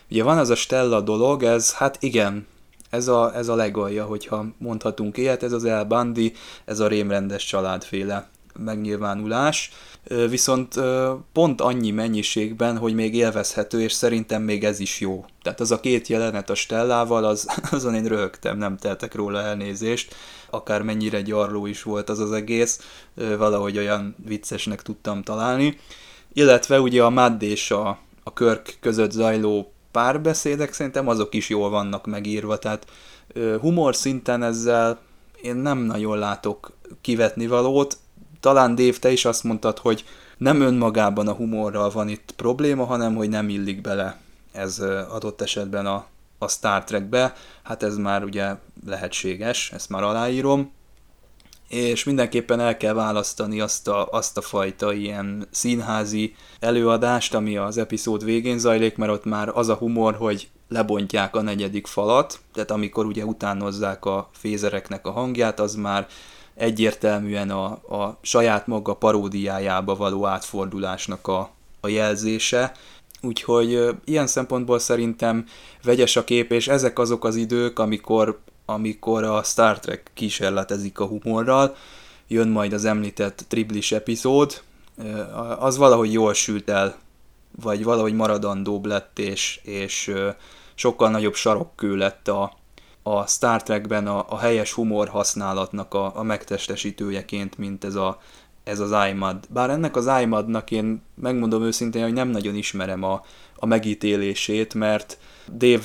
Speaker 1: Ugye van az a Stella dolog, ez hát igen, ez a, ez a legalja, hogyha mondhatunk ilyet, ez az El Bandi, ez a rémrendes családféle megnyilvánulás, viszont pont annyi mennyiségben, hogy még élvezhető, és szerintem még ez is jó. Tehát az a két jelenet a Stellával, az, *laughs* azon én rögtem, nem teltek róla elnézést, akár mennyire gyarló is volt az az egész, valahogy olyan viccesnek tudtam találni. Illetve ugye a Madd és a, a Körk között zajló párbeszédek szerintem azok is jól vannak megírva, tehát humor szinten ezzel én nem nagyon látok kivetni valót, talán Dave, te is azt mondtad, hogy nem önmagában a humorral van itt probléma, hanem hogy nem illik bele ez adott esetben a, a Star Trekbe. Hát ez már ugye lehetséges, ezt már aláírom. És mindenképpen el kell választani azt a, azt a fajta ilyen színházi előadást, ami az epizód végén zajlik, mert ott már az a humor, hogy lebontják a negyedik falat, tehát amikor ugye utánozzák a fézereknek a hangját, az már egyértelműen a, a saját maga paródiájába való átfordulásnak a, a jelzése. Úgyhogy ilyen szempontból szerintem vegyes a kép, és ezek azok az idők, amikor, amikor a Star Trek kísérletezik a humorral, jön majd az említett triblis epizód, az valahogy jól sült el, vagy valahogy maradandóbb lett, és, és sokkal nagyobb sarokkő lett a, a Star Trekben a, a helyes humor használatnak a, a megtestesítőjeként, mint ez, a, ez az iMud. Bár ennek az iMudnak én megmondom őszintén, hogy nem nagyon ismerem a, a megítélését, mert Dave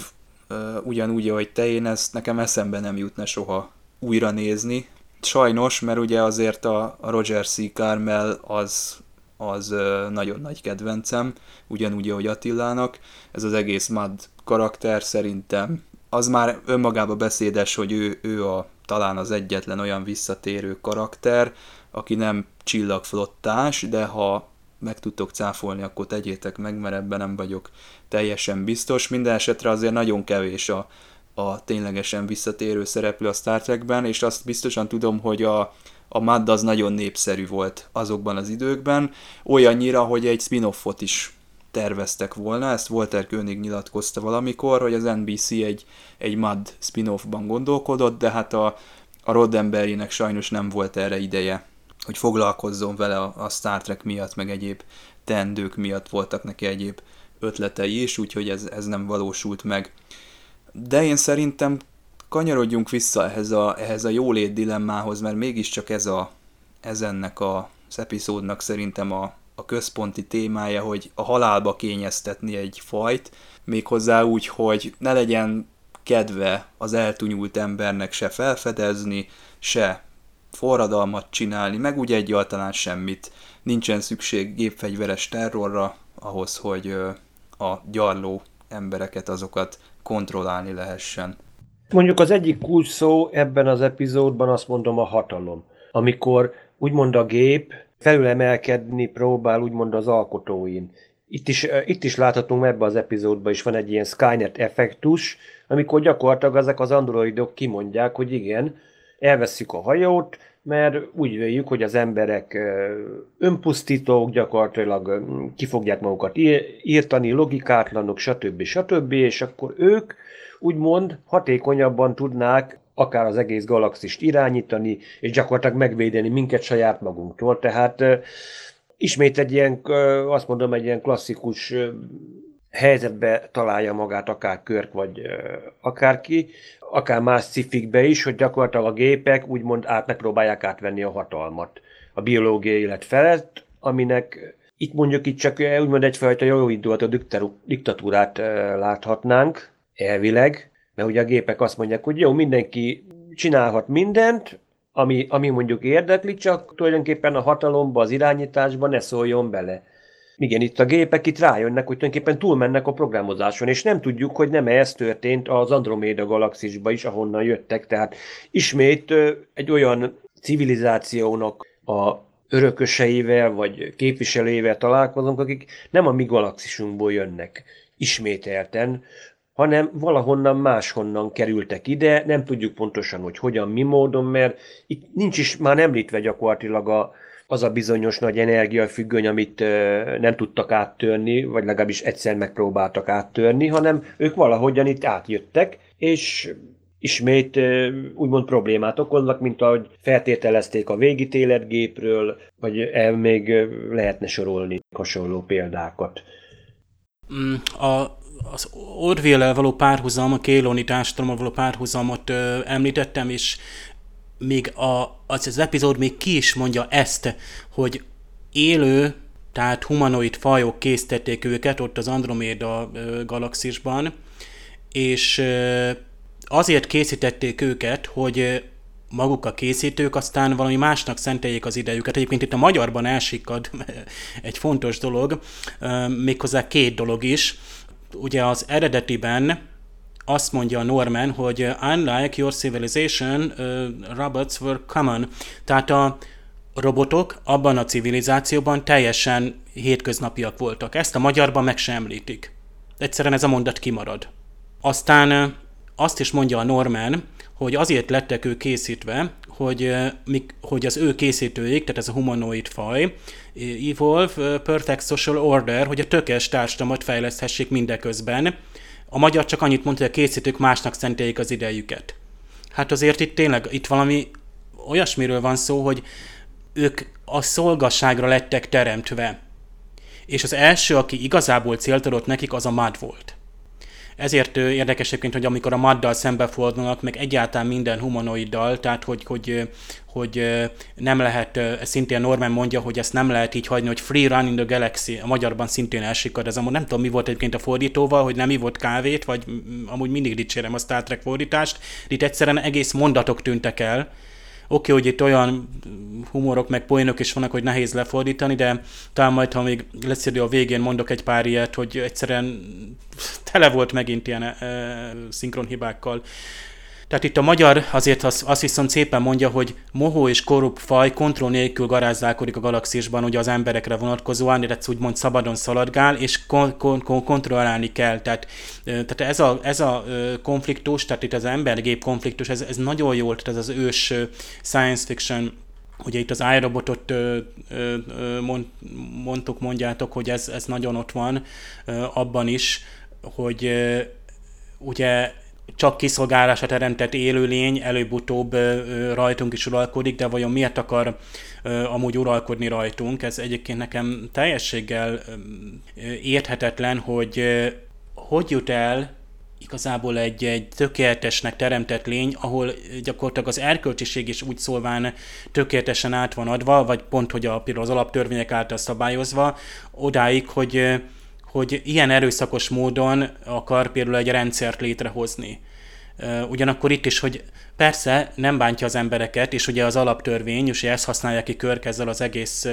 Speaker 1: ugyanúgy, ahogy te, én ezt nekem eszembe nem jutna soha újra nézni. Sajnos, mert ugye azért a, a Roger C. Carmel az, az nagyon nagy kedvencem, ugyanúgy, ahogy Attilának. Ez az egész Mad karakter szerintem az már önmagába beszédes, hogy ő, ő a, talán az egyetlen olyan visszatérő karakter, aki nem csillagflottás, de ha meg tudtok cáfolni, akkor tegyétek meg, mert ebben nem vagyok teljesen biztos. Minden esetre azért nagyon kevés a, a ténylegesen visszatérő szereplő a Star Trekben, és azt biztosan tudom, hogy a, a Mad az nagyon népszerű volt azokban az időkben, olyannyira, hogy egy spin-offot is terveztek volna, ezt Walter König nyilatkozta valamikor, hogy az NBC egy, egy MUD spin-offban gondolkodott, de hát a, a Roddenberrynek sajnos nem volt erre ideje, hogy foglalkozzon vele a, a Star Trek miatt, meg egyéb teendők miatt voltak neki egyéb ötletei is, úgyhogy ez, ez nem valósult meg. De én szerintem kanyarodjunk vissza ehhez a, ehhez a jólét dilemmához, mert mégiscsak ez, a, ez ennek a, az epizódnak szerintem a, a központi témája, hogy a halálba kényeztetni egy fajt, méghozzá úgy, hogy ne legyen kedve az eltunyult embernek se felfedezni, se forradalmat csinálni, meg úgy egyáltalán semmit. Nincsen szükség gépfegyveres terrorra ahhoz, hogy a gyarló embereket, azokat kontrollálni lehessen.
Speaker 2: Mondjuk az egyik kulcs szó ebben az epizódban azt mondom a hatalom. Amikor úgymond a gép felülemelkedni próbál úgymond az alkotóin. Itt is, itt is láthatunk ebben az epizódban is van egy ilyen Skynet effektus, amikor gyakorlatilag ezek az androidok kimondják, hogy igen, elveszik a hajót, mert úgy véljük, hogy az emberek önpusztítók, gyakorlatilag ki fogják magukat írtani, logikátlanok, stb. stb. És akkor ők úgymond hatékonyabban tudnák akár az egész galaxist irányítani, és gyakorlatilag megvédeni minket saját magunktól. Tehát ismét egy ilyen, azt mondom, egy ilyen klasszikus helyzetbe találja magát akár Körk, vagy akárki, akár más cifikbe is, hogy gyakorlatilag a gépek úgymond át megpróbálják átvenni a hatalmat a biológiai élet felett, aminek itt mondjuk itt csak úgymond egyfajta jó indulatú diktatúrát láthatnánk, elvileg, mert ugye a gépek azt mondják, hogy jó, mindenki csinálhat mindent, ami, ami mondjuk érdekli, csak tulajdonképpen a hatalomba, az irányításba ne szóljon bele. Igen, itt a gépek itt rájönnek, hogy tulajdonképpen túlmennek a programozáson, és nem tudjuk, hogy nem ez történt az Androméda galaxisba is, ahonnan jöttek. Tehát ismét egy olyan civilizációnak a örököseivel, vagy képviselőivel találkozunk, akik nem a mi galaxisunkból jönnek ismételten, hanem valahonnan máshonnan kerültek ide, nem tudjuk pontosan, hogy hogyan, mi módon, mert itt nincs is már említve gyakorlatilag a, az a bizonyos nagy energiafüggöny, amit nem tudtak áttörni, vagy legalábbis egyszer megpróbáltak áttörni, hanem ők valahogyan itt átjöttek, és ismét úgymond problémát okoznak, mint ahogy feltételezték a végítéletgépről, vagy el még lehetne sorolni hasonló példákat.
Speaker 3: Mm, a az orville való párhuzam, a Kéloni társadalommal való párhuzamot ö, említettem, és még a, az, az epizód még ki is mondja ezt, hogy élő, tehát humanoid fajok készítették őket ott az Androméda ö, galaxisban, és ö, azért készítették őket, hogy maguk a készítők aztán valami másnak szenteljék az idejüket. Egyébként itt a magyarban elsikad *laughs* egy fontos dolog, méghozzá két dolog is ugye az eredetiben azt mondja Norman, hogy unlike your civilization, uh, robots were common. Tehát a robotok abban a civilizációban teljesen hétköznapiak voltak. Ezt a magyarban meg sem említik. Egyszerűen ez a mondat kimarad. Aztán azt is mondja a Norman, hogy azért lettek ők készítve, hogy, hogy az ő készítőik, tehát ez a humanoid faj, Evolve Perfect Social Order, hogy a tökéletes társadalmat fejleszthessék mindeközben. A magyar csak annyit mondta, hogy a készítők másnak szenteljék az idejüket. Hát azért itt tényleg, itt valami olyasmiről van szó, hogy ők a szolgasságra lettek teremtve. És az első, aki igazából célt adott nekik, az a MAD volt. Ezért érdekes egyébként, hogy amikor a maddal szembefordulnak, meg egyáltalán minden humanoiddal, tehát hogy, hogy, hogy nem lehet, szintén Norman mondja, hogy ezt nem lehet így hagyni, hogy free run in the galaxy, a magyarban szintén elsikad ez. A nem tudom mi volt egyébként a fordítóval, hogy nem ivott kávét, vagy amúgy mindig dicsérem a Star Trek fordítást, itt egyszerűen egész mondatok tűntek el, Oké, okay, hogy itt olyan humorok meg poénok is vannak, hogy nehéz lefordítani, de talán majd, ha még lesz idő a végén mondok egy pár ilyet, hogy egyszerűen tele volt megint ilyen e, szinkronhibákkal. Tehát itt a magyar azért azt, azt viszont szépen mondja, hogy mohó és korrupt faj kontroll nélkül garázdálkodik a galaxisban, ugye az emberekre vonatkozóan, illetve úgymond szabadon szaladgál, és kon- kon- kon- kontrollálni kell. Tehát, tehát ez, a, ez a konfliktus, tehát itt az ember-gép konfliktus, ez, ez nagyon jól, tehát ez az ős science fiction Ugye itt az iRobotot mondtuk, mondjátok, hogy ez, ez nagyon ott van abban is, hogy ö, ugye csak kiszolgálásra teremtett élőlény előbb-utóbb rajtunk is uralkodik, de vajon miért akar amúgy uralkodni rajtunk? Ez egyébként nekem teljességgel érthetetlen, hogy hogy jut el igazából egy, egy tökéletesnek teremtett lény, ahol gyakorlatilag az erkölcsiség is úgy szólván tökéletesen át van adva, vagy pont, hogy a, például az alaptörvények által szabályozva, odáig, hogy hogy ilyen erőszakos módon akar például egy rendszert létrehozni. Ugyanakkor itt is, hogy persze nem bántja az embereket, és ugye az alaptörvény, és ezt használja ki Körk ezzel az egész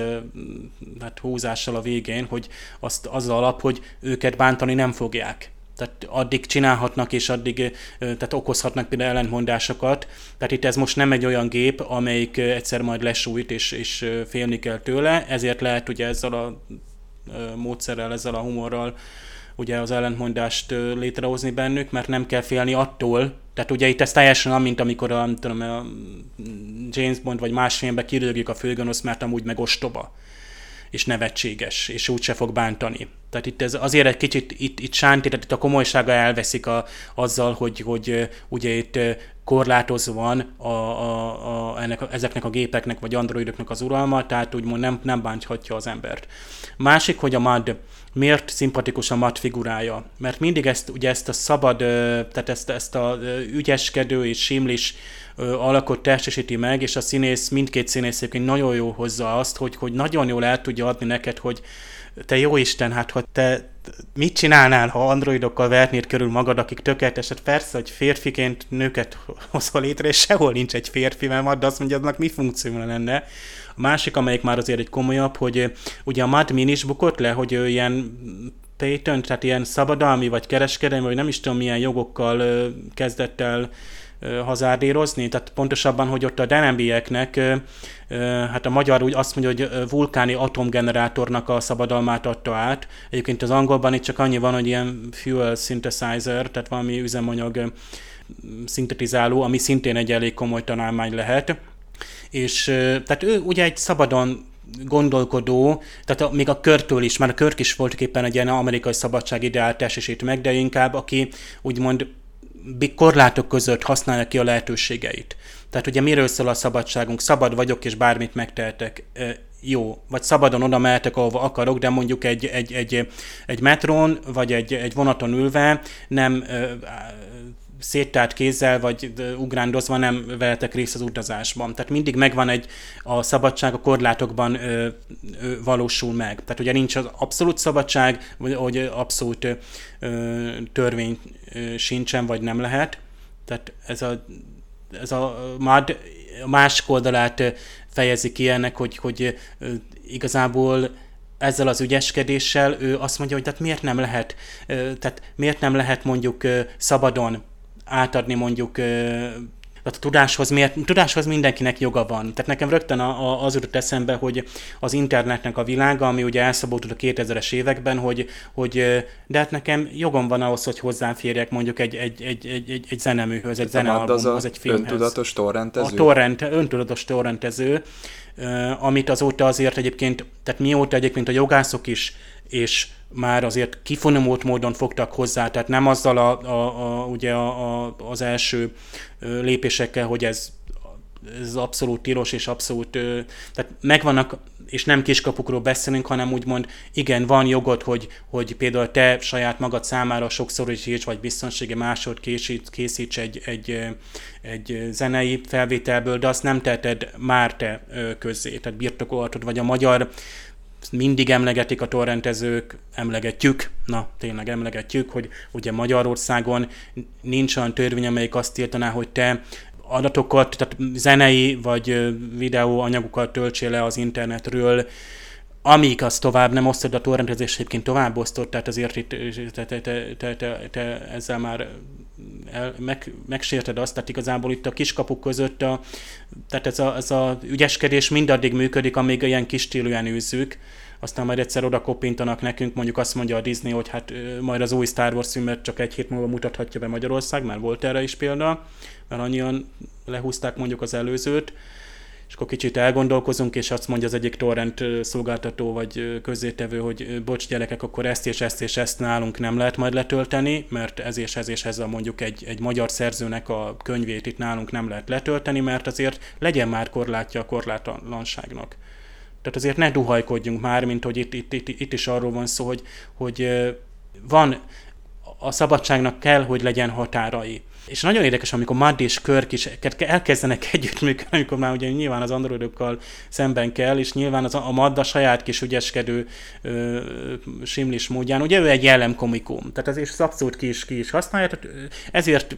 Speaker 3: hát, húzással a végén, hogy azt, az alap, hogy őket bántani nem fogják. Tehát addig csinálhatnak, és addig tehát okozhatnak például ellentmondásokat. Tehát itt ez most nem egy olyan gép, amelyik egyszer majd lesújt, és, és félni kell tőle, ezért lehet ugye ezzel a módszerrel, ezzel a humorral ugye az ellentmondást létrehozni bennük, mert nem kell félni attól, Tehát ugye itt ez teljesen olyan, mint amikor a, tudom, a James Bond vagy más filmben kirőgjük a főgonosz, mert amúgy meg ostoba és nevetséges, és úgyse fog bántani. Tehát itt ez azért egy kicsit itt, itt sánti, tehát itt a komolysága elveszik a, azzal, hogy, hogy ugye itt korlátozva van a, a, a, ennek, ezeknek a gépeknek vagy androidoknak az uralma, tehát úgymond nem, nem bánthatja az embert. Másik, hogy a MAD miért szimpatikus a MAD figurája? Mert mindig ezt, ugye ezt a szabad, tehát ezt, ezt a ügyeskedő és simlis alakot testesíti meg, és a színész, mindkét színész nagyon jó hozza azt, hogy, hogy nagyon jól el tudja adni neked, hogy te jó Isten, hát hogy te mit csinálnál, ha androidokkal vernéd körül magad, akik tökéletes? Hát persze, hogy férfiként nőket hozol létre, és sehol nincs egy férfi, mert azt mondja, annak mi funkció lenne. A másik, amelyik már azért egy komolyabb, hogy ugye a Mad Min is bukott le, hogy ő ilyen patent, tehát ilyen szabadalmi vagy kereskedelmi, vagy nem is tudom milyen jogokkal kezdett el hazárdírozni, tehát pontosabban, hogy ott a denembieknek, hát a magyar úgy azt mondja, hogy vulkáni atomgenerátornak a szabadalmát adta át. Egyébként az angolban itt csak annyi van, hogy ilyen fuel synthesizer, tehát valami üzemanyag szintetizáló, ami szintén egy elég komoly tanulmány lehet. És tehát ő ugye egy szabadon gondolkodó, tehát a, még a körtől is, már a körk is voltak éppen egy ilyen amerikai szabadság ideál testesít meg, de inkább aki úgymond korlátok között használja ki a lehetőségeit. Tehát ugye miről szól a szabadságunk? Szabad vagyok, és bármit megtehetek. Jó, vagy szabadon oda mehetek, ahova akarok, de mondjuk egy, egy, egy, egy metrón, vagy egy, egy vonaton ülve nem széttárt kézzel, vagy ugrándozva nem vehetek részt az utazásban. Tehát mindig megvan egy, a szabadság a korlátokban ö, ö, valósul meg. Tehát ugye nincs az abszolút szabadság, vagy hogy abszolút ö, törvény ö, sincsen, vagy nem lehet. Tehát ez a, ez a MAD másik oldalát fejezi ki ennek, hogy, hogy igazából ezzel az ügyeskedéssel ő azt mondja, hogy tehát miért nem lehet, tehát miért nem lehet mondjuk szabadon átadni mondjuk tehát a tudáshoz, miért, tudáshoz mindenkinek joga van. Tehát nekem rögtön a, a, az jutott eszembe, hogy az internetnek a világa, ami ugye elszabadult a 2000-es években, hogy, hogy de hát nekem jogom van ahhoz, hogy hozzáférjek mondjuk egy, egy, egy, egy, egy, egy zeneműhöz, egy zenealbumhoz, az egy filmhez.
Speaker 1: öntudatos torrentező?
Speaker 3: A torrent, öntudatos torrentező, amit azóta azért egyébként, tehát mióta egyébként a jogászok is és már azért kifonomult módon fogtak hozzá, tehát nem azzal a, a, a, ugye a, a, az első lépésekkel, hogy ez, ez abszolút tilos és abszolút, tehát megvannak, és nem kiskapukról beszélünk, hanem úgymond igen, van jogod, hogy, hogy például te saját magad számára sokszor is vagy biztonsági másod készít, készíts egy, egy, egy zenei felvételből, de azt nem teheted már te közzé, tehát birtokolhatod, vagy a magyar mindig emlegetik a torrentezők, emlegetjük, na tényleg emlegetjük, hogy ugye Magyarországon nincs olyan törvény, amelyik azt írtaná, hogy te adatokat, tehát zenei vagy videó anyagokat töltsél le az internetről, amíg azt tovább nem osztod, a torrentezés egyébként tovább osztod, tehát azért itt te, te, te, te, te, te ezzel már el, meg, megsérted azt, tehát igazából itt a kiskapuk között, a, tehát ez a, ez a ügyeskedés mindaddig működik, amíg ilyen kis stílűen űzzük, aztán majd egyszer oda kopintanak nekünk, mondjuk azt mondja a Disney, hogy hát majd az új Star Wars filmet csak egy hét múlva mutathatja be Magyarország, már volt erre is példa, mert annyian lehúzták mondjuk az előzőt, és akkor kicsit elgondolkozunk, és azt mondja az egyik torrent szolgáltató vagy közzétevő, hogy bocs gyerekek, akkor ezt és ezt és ezt nálunk nem lehet majd letölteni, mert ez és ez és ez a mondjuk egy, egy magyar szerzőnek a könyvét itt nálunk nem lehet letölteni, mert azért legyen már korlátja a korlátlanságnak. Tehát azért ne duhajkodjunk már, mint hogy itt, itt, itt, itt is arról van szó, hogy, hogy van, a szabadságnak kell, hogy legyen határai. És nagyon érdekes, amikor Madd és Körk is elkezdenek *laughs* együttműködni, amikor már ugye nyilván az androidokkal szemben kell, és nyilván az, a Madd a saját kis ügyeskedő ö, simlis módján, ugye ő egy jellemkomikum, tehát ezért az abszolút ki is, ki is használja, tehát ezért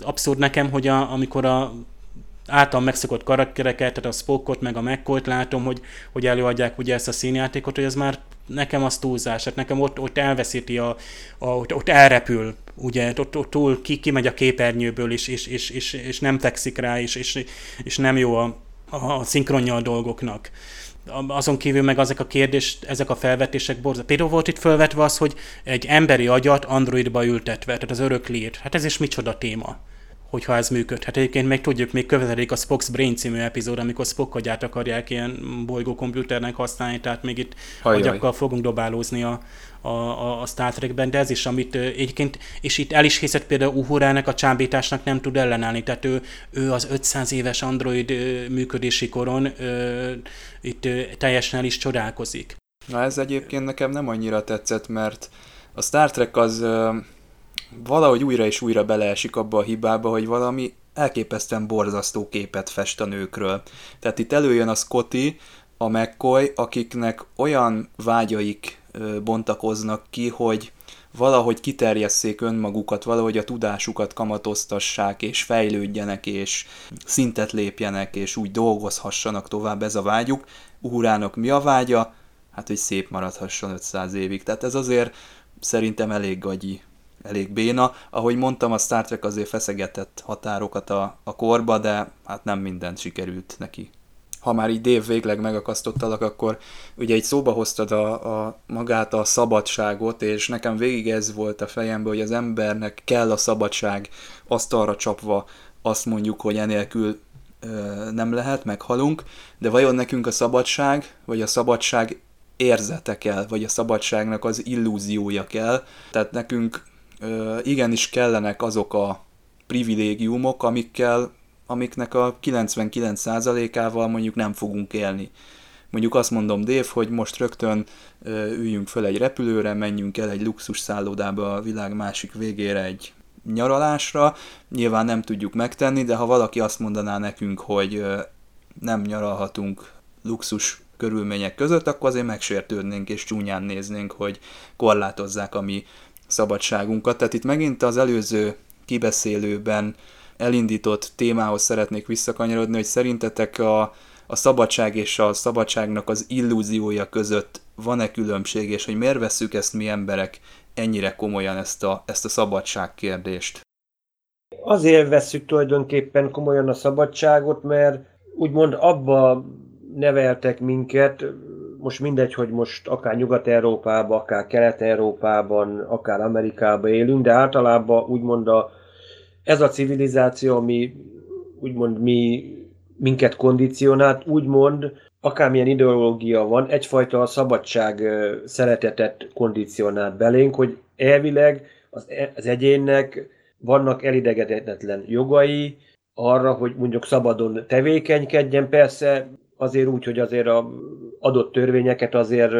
Speaker 3: abszurd nekem, hogy a, amikor a által megszokott karaktereket, tehát a Spockot meg a McCoy-t látom, hogy, hogy előadják ugye ezt a színjátékot, hogy ez már nekem az túlzás, tehát nekem ott, ott elveszíti, a, a, ott, ott elrepül, ugye, ott, ott túl ki, kimegy a képernyőből, és, és, és, és, és nem fekszik rá, és, és, és nem jó a, a, a szinkronja a dolgoknak azon kívül meg ezek a kérdés, ezek a felvetések borzat. Például volt itt felvetve az, hogy egy emberi agyat androidba ültetve, tehát az örök lét. Hát ez is micsoda téma. Hogyha ez működhet. Egyébként még tudjuk, még követelik a Spock's Brain című epizód, amikor Spockot át akarják ilyen bolygó komputernek használni, tehát még itt agyakkal fogunk dobálózni a, a, a, a Star Trekben, de ez is, amit egyébként, és itt el is hiszett például Uhurának a csábításnak nem tud ellenállni, tehát ő, ő az 500 éves android működési koron itt teljesen el is csodálkozik.
Speaker 1: Na ez egyébként nekem nem annyira tetszett, mert a Star Trek az valahogy újra és újra beleesik abba a hibába, hogy valami elképesztően borzasztó képet fest a nőkről. Tehát itt előjön a Scotty, a McCoy, akiknek olyan vágyaik bontakoznak ki, hogy valahogy kiterjesszék önmagukat, valahogy a tudásukat kamatoztassák, és fejlődjenek, és szintet lépjenek, és úgy dolgozhassanak tovább, ez a vágyuk. Uhurának mi a vágya? Hát, hogy szép maradhasson 500 évig. Tehát ez azért szerintem elég gagyi elég béna. Ahogy mondtam, a Star Trek azért feszegetett határokat a, a korba, de hát nem mindent sikerült neki. Ha már így Dave végleg megakasztottalak, akkor ugye egy szóba hoztad a, a magát a szabadságot, és nekem végig ez volt a fejemben, hogy az embernek kell a szabadság, azt arra csapva azt mondjuk, hogy enélkül ö, nem lehet, meghalunk, de vajon nekünk a szabadság, vagy a szabadság érzete kell, vagy a szabadságnak az illúziója kell. Tehát nekünk igenis kellenek azok a privilégiumok, amikkel, amiknek a 99%-ával mondjuk nem fogunk élni. Mondjuk azt mondom, Dév, hogy most rögtön üljünk föl egy repülőre, menjünk el egy luxus szállodába a világ másik végére egy nyaralásra. Nyilván nem tudjuk megtenni, de ha valaki azt mondaná nekünk, hogy nem nyaralhatunk luxus körülmények között, akkor azért megsértődnénk és csúnyán néznénk, hogy korlátozzák a mi szabadságunkat. Tehát itt megint az előző kibeszélőben elindított témához szeretnék visszakanyarodni, hogy szerintetek a, a szabadság és a szabadságnak az illúziója között van-e különbség, és hogy miért veszük ezt mi emberek ennyire komolyan ezt a, ezt a szabadság kérdést?
Speaker 2: Azért veszük tulajdonképpen komolyan a szabadságot, mert úgymond abba neveltek minket, most mindegy, hogy most akár Nyugat-Európában, akár Kelet-Európában, akár Amerikában élünk, de általában úgymond a, ez a civilizáció, ami úgymond mi, minket kondicionált, úgymond akármilyen ideológia van, egyfajta a szabadság szeretetet kondicionált belénk, hogy elvileg az, e, az egyénnek vannak elidegedetlen jogai arra, hogy mondjuk szabadon tevékenykedjen. Persze azért úgy, hogy azért a adott törvényeket azért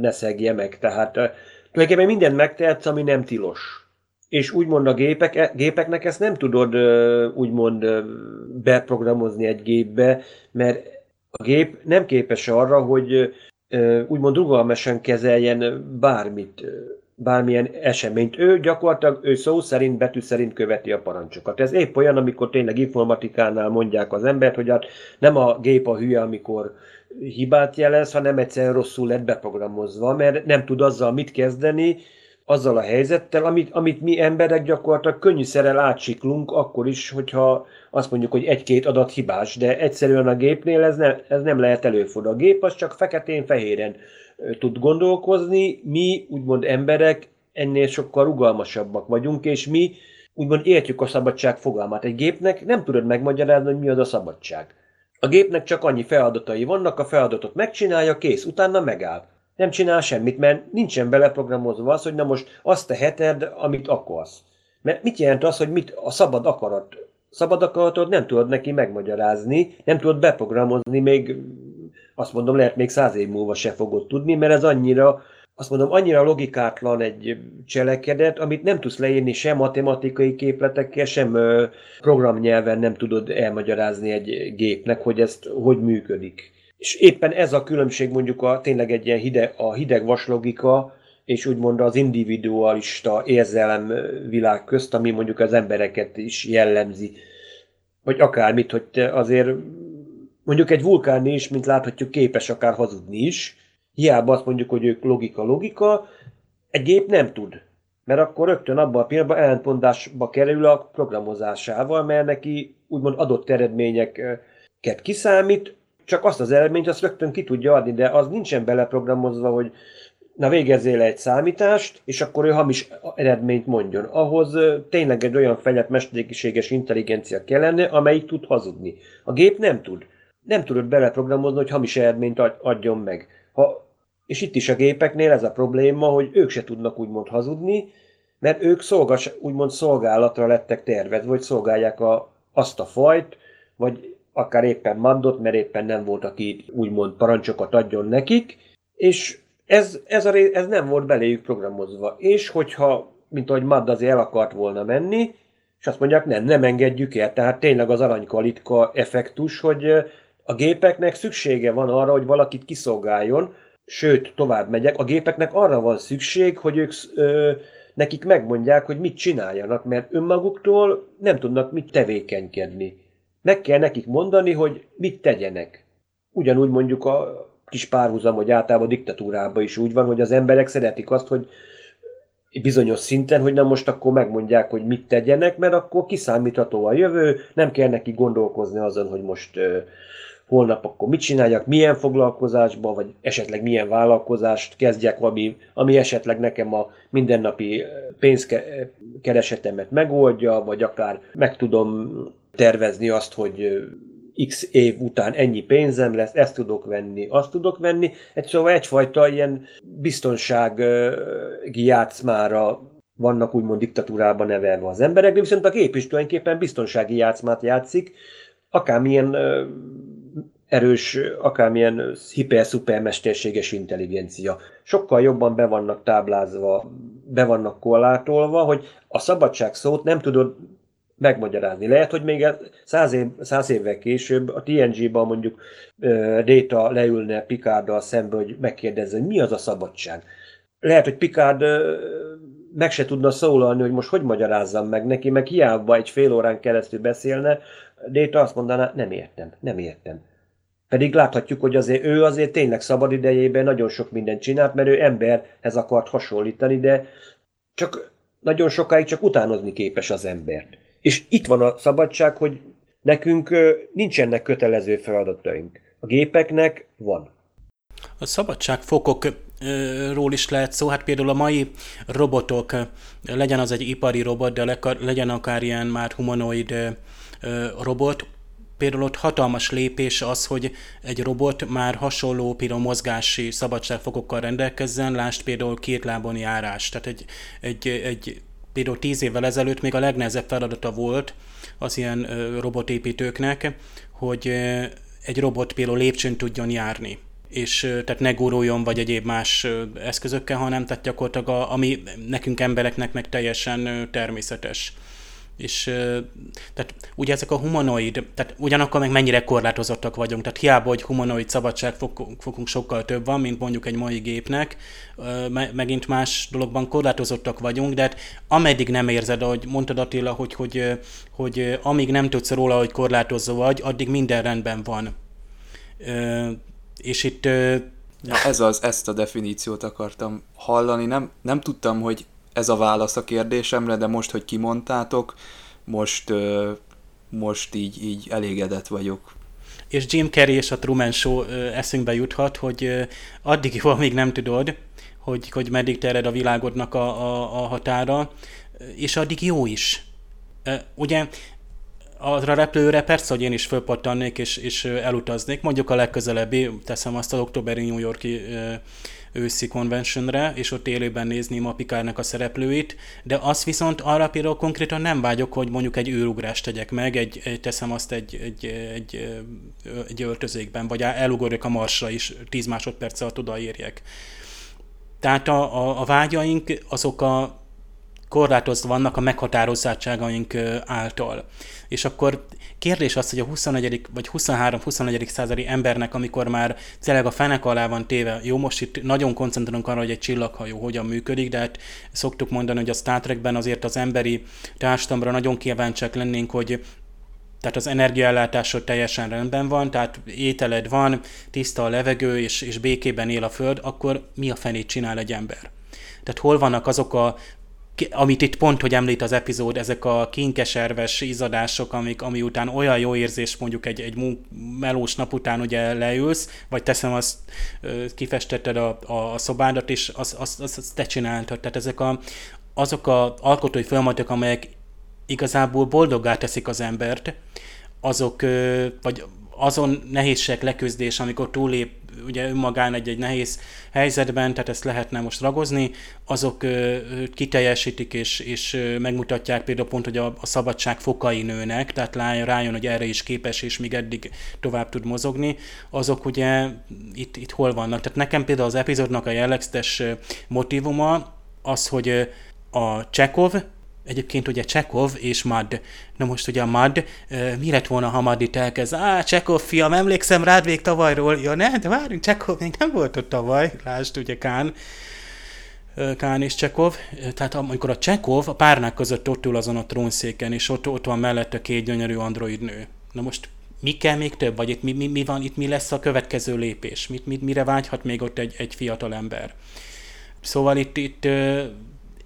Speaker 2: ne szegje meg. Tehát tulajdonképpen mindent megtehetsz, ami nem tilos. És úgymond a gépek, e, gépeknek ezt nem tudod úgymond beprogramozni egy gépbe, mert a gép nem képes arra, hogy úgymond rugalmasan kezeljen bármit bármilyen eseményt. Ő gyakorlatilag ő szó szerint, betű szerint követi a parancsokat. Ez épp olyan, amikor tényleg informatikánál mondják az embert, hogy hát nem a gép a hülye, amikor hibát jelez, hanem egyszerűen rosszul lett beprogramozva, mert nem tud azzal mit kezdeni, azzal a helyzettel, amit, amit mi emberek gyakorlatilag könnyűszerrel átsiklunk, akkor is, hogyha azt mondjuk, hogy egy-két adat hibás, de egyszerűen a gépnél ez, ne, ez nem lehet előfordulni. A gép az csak feketén-fehéren tud gondolkozni, mi úgymond emberek ennél sokkal rugalmasabbak vagyunk, és mi úgymond értjük a szabadság fogalmát. Egy gépnek nem tudod megmagyarázni, hogy mi az a szabadság. A gépnek csak annyi feladatai vannak, a feladatot megcsinálja, kész, utána megáll. Nem csinál semmit, mert nincsen beleprogramozva az, hogy na most azt teheted, amit akarsz. Mert mit jelent az, hogy mit a szabad akarat? Szabad akaratod nem tudod neki megmagyarázni, nem tudod beprogramozni még azt mondom, lehet még száz év múlva se fogod tudni, mert ez annyira, azt mondom, annyira logikátlan egy cselekedet, amit nem tudsz leírni sem matematikai képletekkel, sem programnyelven nem tudod elmagyarázni egy gépnek, hogy ezt hogy működik. És éppen ez a különbség mondjuk a, tényleg egy ilyen hideg, a hideg vaslogika, és úgymond az individualista érzelem világ közt, ami mondjuk az embereket is jellemzi. Vagy akármit, hogy azért Mondjuk egy vulkán is, mint láthatjuk, képes akár hazudni is. Hiába azt mondjuk, hogy ők logika-logika, egy gép nem tud. Mert akkor rögtön abban a pillanatban ellentmondásba kerül a programozásával, mert neki úgymond adott eredményeket kiszámít, csak azt az eredményt azt rögtön ki tudja adni, de az nincsen beleprogramozva, hogy na végezzél egy számítást, és akkor ő hamis eredményt mondjon. Ahhoz tényleg egy olyan fejlett mesterséges intelligencia kellene, amelyik tud hazudni. A gép nem tud. Nem tudod beleprogramozni, hogy hamis eredményt adjon meg. Ha, és itt is a gépeknél ez a probléma, hogy ők se tudnak úgymond hazudni, mert ők szolgas, úgymond szolgálatra lettek tervezve, vagy szolgálják a, azt a fajt, vagy akár éppen mandot, mert éppen nem volt, aki úgymond parancsokat adjon nekik, és ez, ez, a, ez nem volt beléjük programozva. És hogyha, mint ahogy Mad azért el akart volna menni, és azt mondják, nem, nem engedjük el. Tehát tényleg az aranykalitka effektus, hogy a gépeknek szüksége van arra, hogy valakit kiszolgáljon, sőt, tovább megyek, a gépeknek arra van szükség, hogy ők ö, nekik megmondják, hogy mit csináljanak, mert önmaguktól nem tudnak mit tevékenykedni. Meg kell nekik mondani, hogy mit tegyenek. Ugyanúgy mondjuk a kis párhuzam, hogy általában a diktatúrában is úgy van, hogy az emberek szeretik azt, hogy bizonyos szinten, hogy nem most akkor megmondják, hogy mit tegyenek, mert akkor kiszámítható a jövő, nem kell neki gondolkozni azon, hogy most holnap akkor mit csináljak, milyen foglalkozásba, vagy esetleg milyen vállalkozást kezdjek, ami, ami esetleg nekem a mindennapi pénzkeresetemet megoldja, vagy akár meg tudom tervezni azt, hogy x év után ennyi pénzem lesz, ezt tudok venni, azt tudok venni. Egy, szóval egyfajta ilyen biztonsági játszmára vannak úgymond diktatúrában nevelve az emberek, de viszont a gép is tulajdonképpen biztonsági játszmát játszik, akármilyen erős, akármilyen hiper-szuper mesterséges intelligencia. Sokkal jobban be vannak táblázva, be vannak korlátolva, hogy a szabadság szót nem tudod megmagyarázni. Lehet, hogy még száz, év, száz évvel később a TNG-ban mondjuk Data leülne Picarddal szembe, hogy megkérdezze, hogy mi az a szabadság. Lehet, hogy Picard meg se tudna szólalni, hogy most hogy magyarázzam meg neki, meg hiába egy fél órán keresztül beszélne, Data azt mondaná, nem értem, nem értem. Pedig láthatjuk, hogy azért ő azért tényleg szabad idejében nagyon sok mindent csinált, mert ő emberhez akart hasonlítani, de csak nagyon sokáig csak utánozni képes az embert. És itt van a szabadság, hogy nekünk nincsenek kötelező feladataink. A gépeknek van.
Speaker 3: A szabadságfokokról is lehet szó, hát például a mai robotok, legyen az egy ipari robot, de legyen akár ilyen már humanoid robot, például ott hatalmas lépés az, hogy egy robot már hasonló például mozgási szabadságfokokkal rendelkezzen, lásd például két lábon járás. Tehát egy, egy, egy például tíz évvel ezelőtt még a legnehezebb feladata volt az ilyen robotépítőknek, hogy egy robot például lépcsőn tudjon járni és tehát ne guruljon, vagy egyéb más eszközökkel, hanem tehát gyakorlatilag a, ami nekünk embereknek meg teljesen természetes és tehát ugye ezek a humanoid, tehát ugyanakkor meg mennyire korlátozottak vagyunk, tehát hiába, hogy humanoid szabadságfokunk sokkal több van, mint mondjuk egy mai gépnek, megint más dologban korlátozottak vagyunk, de hát ameddig nem érzed, ahogy mondtad Attila, hogy, hogy, hogy amíg nem tudsz róla, hogy korlátozó vagy, addig minden rendben van. És itt
Speaker 1: Ja, ez az, ezt a definíciót akartam hallani. Nem, nem tudtam, hogy ez a válasz a kérdésemre, de most, hogy kimondtátok, most, most így, így elégedett vagyok.
Speaker 3: És Jim Carrey és a Truman Show eszünkbe juthat, hogy addig jó, amíg nem tudod, hogy, hogy meddig terjed a világodnak a, a, a határa, és addig jó is. Ugye arra repülőre persze, hogy én is fölpattannék és, és elutaznék, mondjuk a legközelebbi, teszem azt az októberi New Yorki őszi conventionre, és ott élőben nézném a Pikárnak a szereplőit, de azt viszont arra például konkrétan nem vágyok, hogy mondjuk egy űrugrást tegyek meg, egy, egy teszem azt egy, egy, egy, egy öltözékben, vagy elugorjak a marsra is 10 másodperc alatt odaérjek. Tehát a, a, a vágyaink azok a korlátozva vannak a meghatározottságaink által. És akkor kérdés az, hogy a 21. vagy 23-24. századi embernek, amikor már tényleg a fenek alá van téve, jó, most itt nagyon koncentrálunk arra, hogy egy csillaghajó hogyan működik, de hát szoktuk mondani, hogy a Star Trekben azért az emberi társadalomra nagyon kíváncsiak lennénk, hogy tehát az energiaellátásod teljesen rendben van, tehát ételed van, tiszta a levegő, és, és békében él a Föld, akkor mi a fenét csinál egy ember? Tehát hol vannak azok a amit itt pont, hogy említ az epizód, ezek a kinkeserves izadások, amik, ami után olyan jó érzés mondjuk egy, egy melós nap után ugye leülsz, vagy teszem azt, kifestetted a, a szobádat, és azt, azt, azt, azt te csináltad. Tehát ezek a, azok a alkotói folyamatok, amelyek igazából boldoggá teszik az embert, azok, vagy azon nehézség leküzdés, amikor túlép ugye önmagán egy-egy nehéz helyzetben, tehát ezt lehetne most ragozni, azok kiteljesítik és, és megmutatják például pont, hogy a, a szabadság fokai nőnek, tehát rájön, hogy erre is képes, és még eddig tovább tud mozogni, azok ugye itt, itt hol vannak. Tehát nekem például az epizódnak a jellegzetes motivuma az, hogy a Csekov, Egyébként ugye Csekov és Mad. Na most ugye a Mad, mi lett volna, ha Mad itt elkezd? Á, Csekov fiam, emlékszem rád még tavalyról. Ja, ne, de várjunk, Csekov még nem volt ott tavaly. Lásd, ugye Kán. Kán és Csekov. Tehát amikor a Csekov a párnák között ott ül azon a trónszéken, és ott, ott van mellette két gyönyörű android nő. Na most mi kell még több, vagy itt mi, mi, mi van, itt mi lesz a következő lépés? Mit, mit, mire vágyhat még ott egy, egy fiatal ember? Szóval itt, itt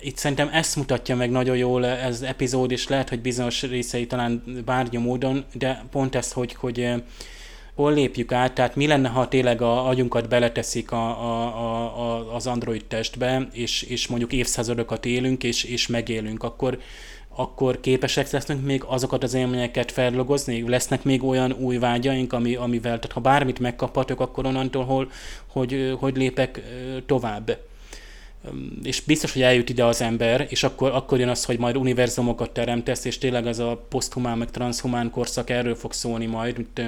Speaker 3: itt szerintem ezt mutatja meg nagyon jól ez epizód, és lehet, hogy bizonyos részei talán bárnya módon, de pont ez, hogy, hogy eh, hol lépjük át, tehát mi lenne, ha tényleg a agyunkat beleteszik a, a, a, az android testbe, és, és mondjuk évszázadokat élünk, és, és megélünk, akkor, akkor képesek lesznek még azokat az élményeket fellogozni? Lesznek még olyan új vágyaink, ami, amivel, tehát ha bármit megkaphatok, akkor onnantól hol, hogy, hogy lépek eh, tovább és biztos, hogy eljut ide az ember, és akkor, akkor jön az, hogy majd univerzumokat teremtesz, és tényleg ez a poszthumán, meg transhumán korszak erről fog szólni majd, mint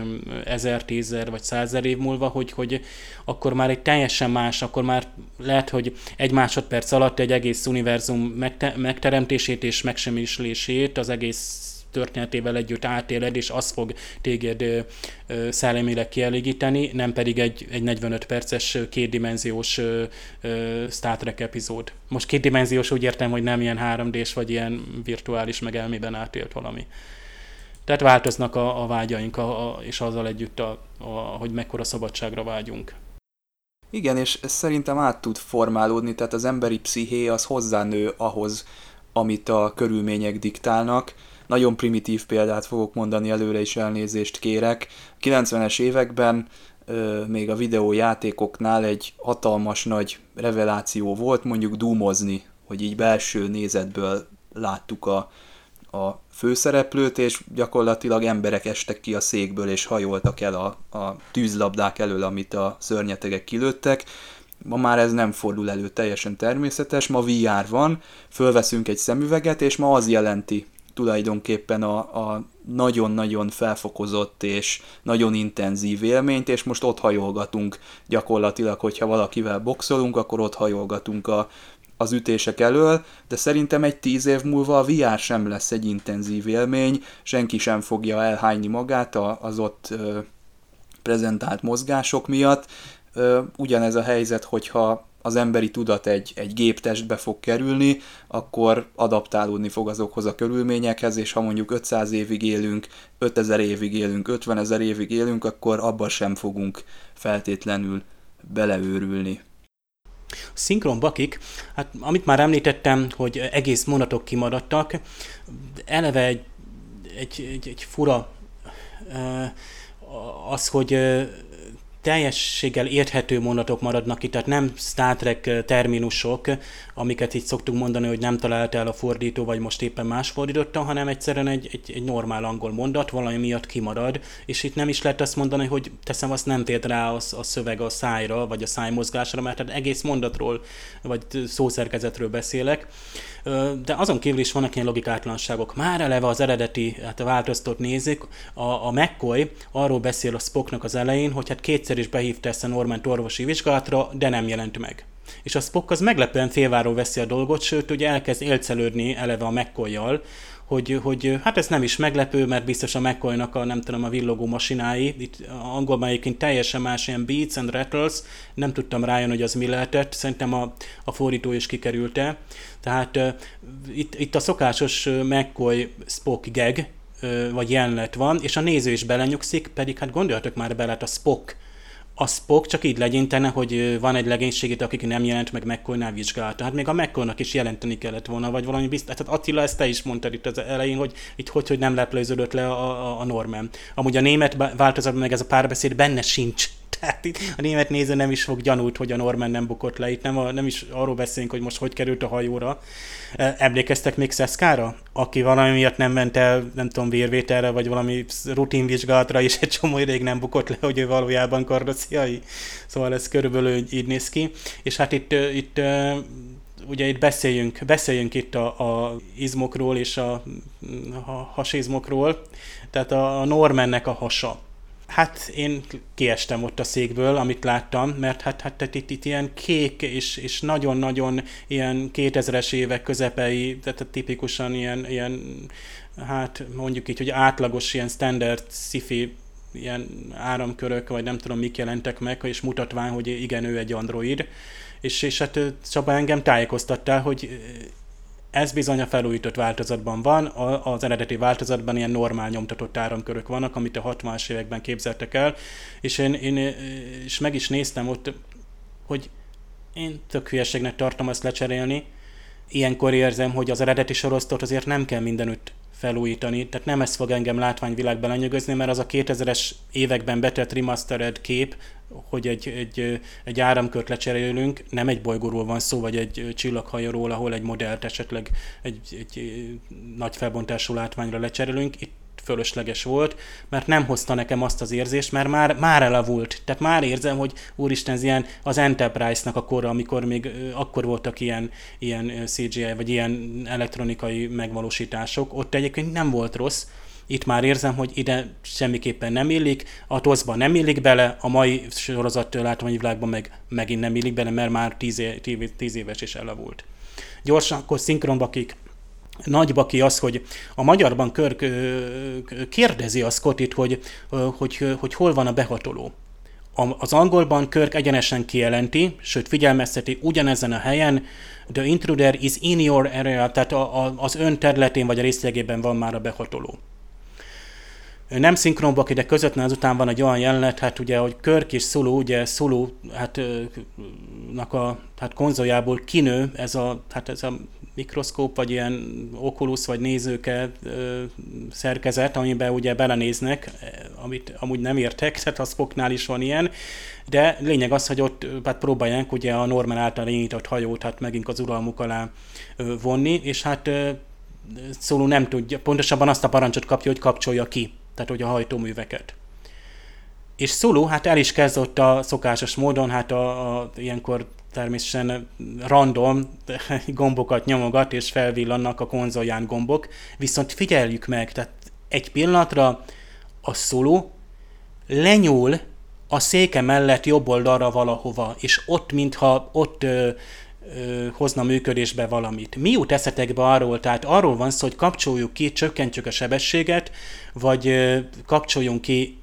Speaker 3: ezer, tízer vagy százer év múlva, hogy, hogy akkor már egy teljesen más, akkor már lehet, hogy egy másodperc alatt egy egész univerzum megte- megteremtését és megsemmislését, az egész történetével együtt átéled, és az fog téged szellemileg kielégíteni, nem pedig egy, egy 45 perces kétdimenziós Star Trek epizód. Most kétdimenziós úgy értem, hogy nem ilyen 3D-s, vagy ilyen virtuális, meg elmében átélt valami. Tehát változnak a, a vágyaink, a, a, és azzal együtt, a, a, hogy mekkora szabadságra vágyunk.
Speaker 1: Igen, és ez szerintem át tud formálódni, tehát az emberi psziché az hozzánő ahhoz, amit a körülmények diktálnak, nagyon primitív példát fogok mondani, előre is elnézést kérek. A 90-es években még a videójátékoknál egy hatalmas nagy reveláció volt, mondjuk dúmozni, hogy így belső nézetből láttuk a, a főszereplőt, és gyakorlatilag emberek estek ki a székből, és hajoltak el a, a tűzlabdák elől, amit a szörnyetegek kilőttek. Ma már ez nem fordul elő teljesen természetes, ma VR van, fölveszünk egy szemüveget, és ma az jelenti tulajdonképpen a, a nagyon-nagyon felfokozott és nagyon intenzív élményt, és most ott hajolgatunk gyakorlatilag, hogyha valakivel boxolunk, akkor ott hajolgatunk a, az ütések elől, de szerintem egy tíz év múlva a VR sem lesz egy intenzív élmény, senki sem fogja elhányni magát az ott prezentált mozgások miatt. Ö, ugyanez a helyzet, hogyha az emberi tudat egy, egy géptestbe fog kerülni, akkor adaptálódni fog azokhoz a körülményekhez, és ha mondjuk 500 évig élünk, 5000 évig élünk, 50 ezer évig élünk, akkor abban sem fogunk feltétlenül beleőrülni.
Speaker 3: Szinkron bakik, hát amit már említettem, hogy egész mondatok kimaradtak, eleve egy, egy, egy, egy fura az, hogy teljességgel érthető mondatok maradnak itt, tehát nem Star Trek terminusok, amiket itt szoktunk mondani, hogy nem talált el a fordító, vagy most éppen más fordította, hanem egyszerűen egy, egy, egy normál angol mondat, valami miatt kimarad, és itt nem is lehet azt mondani, hogy teszem azt nem tért rá a, a szöveg a szájra, vagy a szájmozgásra, mert tehát egész mondatról, vagy szószerkezetről beszélek. De azon kívül is vannak ilyen logikátlanságok. Már eleve az eredeti, hát a változtat nézik, a, a McCoy arról beszél a Spocknak az elején, hogy hát kétszer is behívta ezt a Norman orvosi vizsgálatra, de nem jelent meg. És a Spock az meglepően félváról veszi a dolgot, sőt, ugye elkezd élcelődni eleve a mccoy hogy, hogy hát ez nem is meglepő, mert biztos a mccoy a nem tudom, a villogó masinái, itt angolban egyébként teljesen más ilyen beats and rattles, nem tudtam rájönni, hogy az mi lehetett, szerintem a, a fordító is kikerülte. Tehát uh, itt, itt a szokásos McCoy Spock gag, uh, vagy jelenet van, és a néző is belenyugszik, pedig hát gondoljatok már bele, hát a Spock a Spock csak így legyintene, hogy van egy legénységét, akik nem jelent meg McCoy-nál vizsgálata. Hát még a mccoy is jelenteni kellett volna, vagy valami biztos. Tehát Attila, ezt te is mondtad itt az elején, hogy itt hogy, hogy nem leplőződött le a, a, a Norman. Amúgy a német változatban meg ez a párbeszéd benne sincs. Tehát itt a német néző nem is fog gyanult, hogy a Norman nem bukott le. Itt nem, a, nem is arról beszélünk, hogy most hogy került a hajóra. Emlékeztek még Szeszkára? Aki valami miatt nem ment el, nem tudom, vérvételre, vagy valami rutinvizsgálatra, és egy csomó ideig nem bukott le, hogy ő valójában kardociai. Szóval ez körülbelül így néz ki. És hát itt, itt ugye itt beszéljünk, beszéljünk itt a, a izmokról és a, a hasizmokról. Tehát a Normannek a hasa Hát én kiestem ott a székből, amit láttam, mert hát, hát itt, itt ilyen kék és, és nagyon-nagyon ilyen 2000-es évek közepei, tehát tipikusan ilyen, ilyen, hát mondjuk így, hogy átlagos ilyen standard sci ilyen áramkörök, vagy nem tudom mik jelentek meg, és mutatván, hogy igen, ő egy android. És, és hát Csaba engem tájékoztattál, hogy ez bizony a felújított változatban van, az eredeti változatban ilyen normál nyomtatott áramkörök vannak, amit a 60-as években képzeltek el, és én, én és meg is néztem ott, hogy én tök hülyeségnek tartom azt lecserélni, ilyenkor érzem, hogy az eredeti sorosztot azért nem kell mindenütt felújítani, tehát nem ez fog engem látványvilágban lenyűgözni, mert az a 2000-es években betett remastered kép, hogy egy, egy, egy áramkört lecserélünk, nem egy bolygóról van szó, vagy egy csillaghajóról, ahol egy modellt esetleg egy, egy nagy felbontású látványra lecserélünk. Itt fölösleges volt, mert nem hozta nekem azt az érzést, mert már, már elavult. Tehát már érzem, hogy úristen, ez ilyen az Enterprise-nak a kora, amikor még akkor voltak ilyen, ilyen CGI, vagy ilyen elektronikai megvalósítások, ott egyébként nem volt rossz, itt már érzem, hogy ide semmiképpen nem illik, a toszba nem illik bele, a mai sorozat látványvilágban meg megint nem illik bele, mert már tíz, é, tíz éves is elavult. Gyorsan, akkor szinkronbakik, nagy baki az, hogy a magyarban Körk kérdezi a Scottit, hogy, hogy, hogy hol van a behatoló. Az angolban Körk egyenesen kijelenti, sőt figyelmezteti ugyanezen a helyen, the intruder is in your area, tehát a, a, az ön területén vagy a részlegében van már a behatoló nem szinkronbak, de közvetlenül azután van egy olyan jelenet, hát ugye, hogy Körk és Szuló, ugye Szuló, hát, a hát konzoljából kinő ez a, hát ez a mikroszkóp, vagy ilyen okulus, vagy nézőke ö, szerkezet, amiben ugye belenéznek, amit amúgy nem értek, tehát a Spocknál is van ilyen, de lényeg az, hogy ott hát próbálják ugye a Norman által indított hajót hát megint az uralmuk alá vonni, és hát ö, Szóló nem tudja, pontosabban azt a parancsot kapja, hogy kapcsolja ki tehát hogy a hajtóműveket. És Szulu hát el is kezdett a szokásos módon, hát a, a ilyenkor természetesen random *laughs* gombokat nyomogat, és felvillannak a konzolján gombok, viszont figyeljük meg, tehát egy pillanatra a Szulu lenyúl a széke mellett jobb oldalra valahova, és ott, mintha ott ö, hozna működésbe valamit. Mi jut eszetekbe arról? Tehát arról van szó, hogy kapcsoljuk ki, csökkentjük a sebességet, vagy kapcsoljunk ki,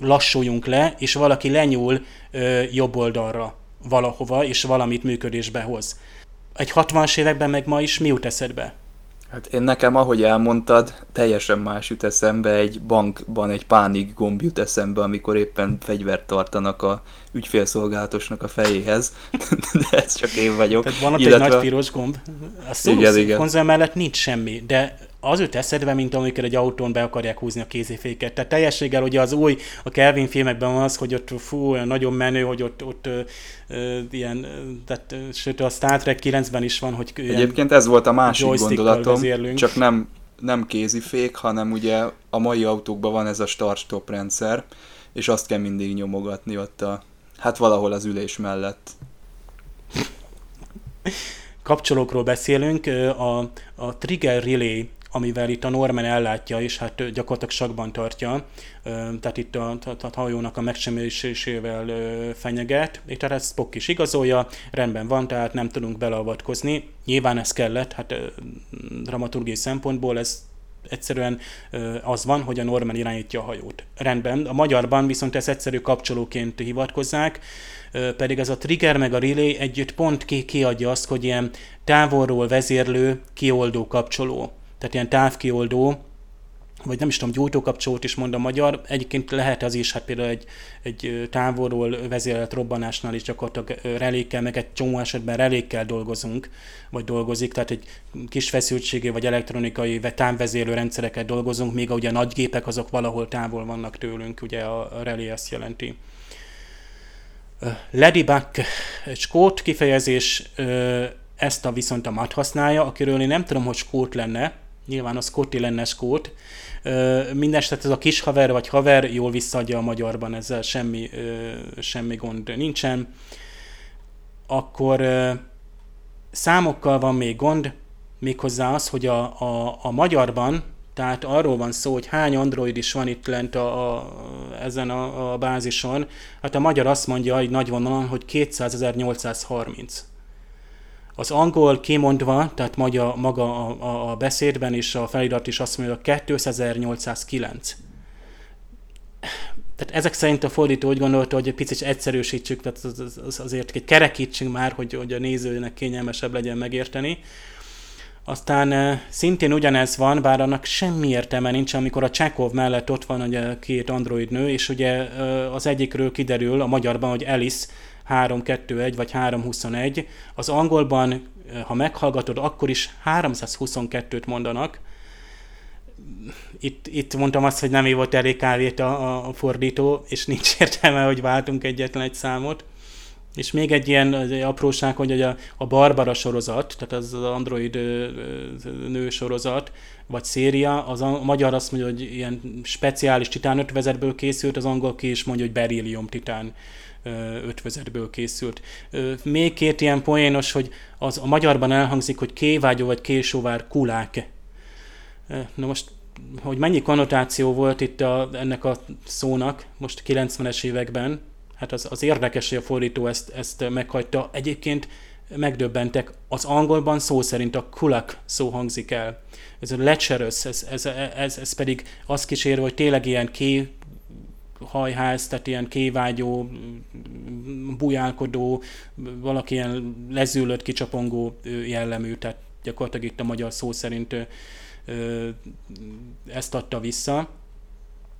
Speaker 3: lassuljunk le, és valaki lenyúl ö, jobb oldalra valahova, és valamit működésbe hoz. Egy 60-as években meg ma is mi jut eszedbe?
Speaker 1: Hát én nekem, ahogy elmondtad, teljesen más jut eszembe, egy bankban egy pánik gomb jut eszembe, amikor éppen fegyvert tartanak a ügyfélszolgálatosnak a fejéhez, *laughs* de ez csak én vagyok.
Speaker 3: Tehát van ott Illetve... egy nagy piros gomb, a igen, igen. konzol mellett nincs semmi, de az jut eszedbe, mint amikor egy autón be akarják húzni a kéziféket. Tehát teljességgel ugye az új, a Kelvin filmekben van az, hogy ott fú, nagyon menő, hogy ott, ott ö, ö, ilyen, tehát, sőt a Star Trek 9-ben is van, hogy
Speaker 1: Egyébként ez volt a másik gondolatom, vezérlünk. csak nem, nem kézifék, hanem ugye a mai autókban van ez a start-stop rendszer, és azt kell mindig nyomogatni ott a, hát valahol az ülés mellett
Speaker 3: kapcsolókról beszélünk, a, a Trigger Relay amivel itt a Norman ellátja, és hát gyakorlatilag sakban tartja, tehát itt a, a, a hajónak a megsemmisítésével fenyeget, és tehát ezt Spock is igazolja, rendben van, tehát nem tudunk beleavatkozni. Nyilván ez kellett, hát dramaturgiai szempontból ez egyszerűen az van, hogy a Norman irányítja a hajót. Rendben, a magyarban viszont ez egyszerű kapcsolóként hivatkozzák, pedig ez a trigger meg a relay együtt pont ki, kiadja azt, hogy ilyen távolról vezérlő, kioldó kapcsoló tehát ilyen távkioldó, vagy nem is tudom, gyújtókapcsolót is mond a magyar, egyébként lehet az is, hát például egy, egy távolról vezérelt robbanásnál is gyakorlatilag relékkel, meg egy csomó esetben relékkel dolgozunk, vagy dolgozik, tehát egy kis feszültségé vagy elektronikai támvezérlő rendszereket dolgozunk, míg ugye a nagy gépek azok valahol távol vannak tőlünk, ugye a relé ezt jelenti. Ladybug egy skót kifejezés, ezt a viszont a mat használja, akiről én nem tudom, hogy skót lenne, nyilván a Scotty lenne skót, Mindenesetre ez a kis haver vagy haver jól visszaadja a magyarban, ezzel semmi, semmi gond nincsen. Akkor számokkal van még gond, méghozzá az, hogy a, a, a magyarban, tehát arról van szó, hogy hány android is van itt lent a, a, ezen a, a bázison. Hát a magyar azt mondja, hogy nagy vonalon, hogy 200.830. Az angol kimondva, tehát maga, maga a, a, a beszédben és a felirat is azt mondja, 2809. Tehát ezek szerint a fordító úgy gondolta, hogy egy picit egyszerűsítsük, tehát az, az, az azért egy kerekítsünk már, hogy, hogy a nézőnek kényelmesebb legyen megérteni. Aztán e, szintén ugyanez van, bár annak semmi értelme nincs, amikor a Csekov mellett ott van ugye két android nő, és ugye e, az egyikről kiderül a magyarban, hogy Alice 321 vagy 321. Az angolban, eh, ha meghallgatod, akkor is 322-t mondanak. Itt, itt mondtam azt, hogy nem hívott elég kávét a, a fordító, és nincs *laughs* értelme, hogy váltunk egyetlen egy számot. És még egy ilyen apróság, hogy a, a Barbara sorozat, tehát az Android nő sorozat, vagy széria, az a, a magyar azt mondja, hogy ilyen speciális titán ötvezetből készült, az angol ki is mondja, hogy berillium titán ötvezetből készült. Még két ilyen poénos, hogy az a magyarban elhangzik, hogy kévágyó vagy késóvár kulák. Na most, hogy mennyi konnotáció volt itt a, ennek a szónak, most 90-es években, hát az, az érdekes, hogy a fordító ezt, ezt meghagyta. Egyébként megdöbbentek, az angolban szó szerint a kulak szó hangzik el. Ez a lecherous, ez, ez, ez, ez pedig azt kísér, hogy tényleg ilyen ké, hajház, tehát ilyen kévágyó, bujálkodó, valaki ilyen lezülött, kicsapongó jellemű, tehát gyakorlatilag itt a magyar szó szerint ezt adta vissza.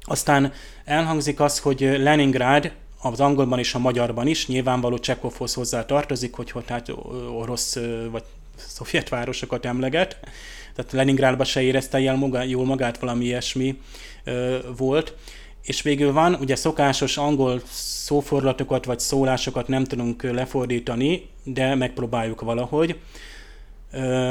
Speaker 3: Aztán elhangzik az, hogy Leningrad az angolban és a magyarban is, nyilvánvaló Csekovhoz hozzá tartozik, hogy hát orosz vagy szovjet városokat emleget, tehát Leningrádban se érezte jól magát, valami ilyesmi volt. És végül van, ugye szokásos angol szóforlatokat vagy szólásokat nem tudunk lefordítani, de megpróbáljuk valahogy.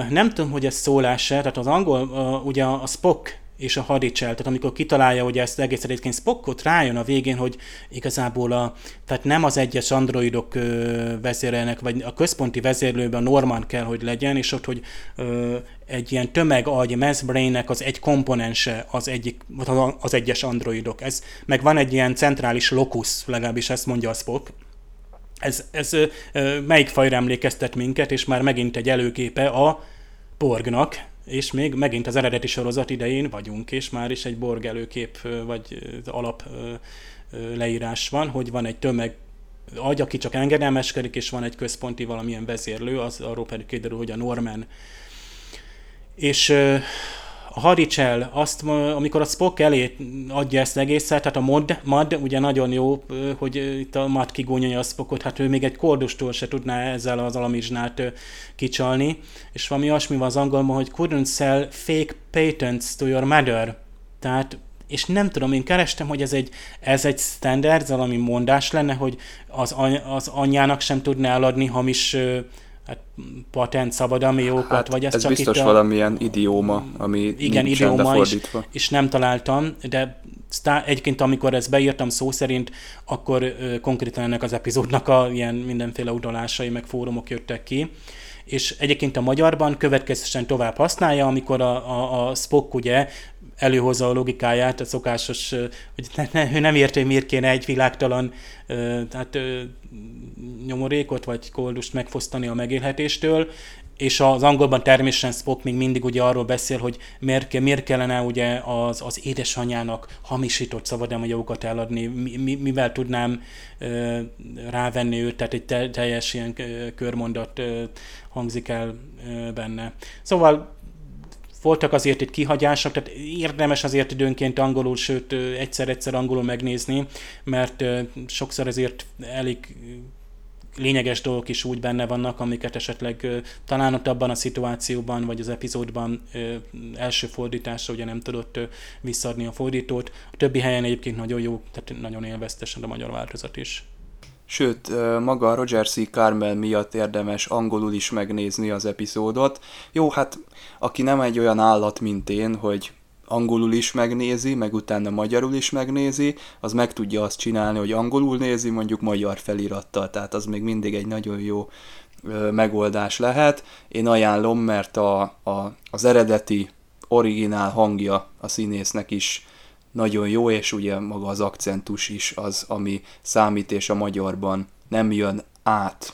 Speaker 3: Nem tudom, hogy ez szólás-e, tehát az angol, ugye a Spock és a hadicsel, tehát amikor kitalálja hogy ezt egész egyébként Spockot rájön a végén, hogy igazából a, tehát nem az egyes androidok ö, vezérelnek, vagy a központi vezérlőben a Norman kell, hogy legyen, és ott, hogy ö, egy ilyen tömegagy, brainnek az egy komponense az, egyik, az egyes androidok. Ez, meg van egy ilyen centrális locus, legalábbis ezt mondja a Spock, ez, ez melyik fajra emlékeztet minket, és már megint egy előképe a Borgnak, és még megint az eredeti sorozat idején vagyunk, és már is egy Borg előkép, vagy alap leírás van, hogy van egy tömeg agy, aki csak engedelmeskedik, és van egy központi valamilyen vezérlő, az arról pedig kiderül, hogy a Norman. És a Haricsel, azt, amikor a Spock elé adja ezt egészet, tehát a mod, mod ugye nagyon jó, hogy itt a Mad kigónyolja a Spockot, hát ő még egy kordustól se tudná ezzel az alamizsnát kicsalni, és valami olyasmi van az angolban, hogy couldn't sell fake patents to your mother. Tehát és nem tudom, én kerestem, hogy ez egy, ez egy standard, valami mondás lenne, hogy az, az anyjának sem tudná eladni hamis hát, patent szabadalmi jókat, hát, vagy ez,
Speaker 1: ez
Speaker 3: csak
Speaker 1: biztos
Speaker 3: itt a...
Speaker 1: valamilyen idióma, ami
Speaker 3: igen, idióma. Is, és nem találtam, de egyébként amikor ezt beírtam szó szerint, akkor ö, konkrétan ennek az epizódnak a ilyen mindenféle utalásai, meg fórumok jöttek ki és egyébként a magyarban következősen tovább használja, amikor a, a, a Spock ugye előhozza a logikáját, a szokásos, hogy ne, ne, ő nem érti, hogy miért kéne egy világtalan tehát, nyomorékot vagy koldust megfosztani a megélhetéstől, és az angolban természetesen Spock még mindig ugye arról beszél, hogy miért, miért kellene ugye az, az édesanyjának hamisított szabadalmi jogokat eladni, mi, mi, mivel tudnám ö, rávenni őt, tehát egy te, teljes ilyen körmondat ö, hangzik el ö, benne. Szóval voltak azért itt kihagyások, tehát érdemes azért időnként angolul, sőt egyszer-egyszer angolul megnézni, mert sokszor ezért elég lényeges dolgok is úgy benne vannak, amiket esetleg talán ott abban a szituációban, vagy az epizódban első fordításra ugye nem tudott visszadni a fordítót. A többi helyen egyébként nagyon jó, tehát nagyon élveztesen a magyar változat is.
Speaker 1: Sőt, maga Roger C. Carmel miatt érdemes angolul is megnézni az epizódot. Jó, hát aki nem egy olyan állat, mint én, hogy angolul is megnézi, meg utána magyarul is megnézi, az meg tudja azt csinálni, hogy angolul nézi, mondjuk magyar felirattal, tehát az még mindig egy nagyon jó megoldás lehet. Én ajánlom, mert a, a, az eredeti originál hangja a színésznek is nagyon jó, és ugye maga az akcentus is az, ami számít, és a magyarban nem jön át.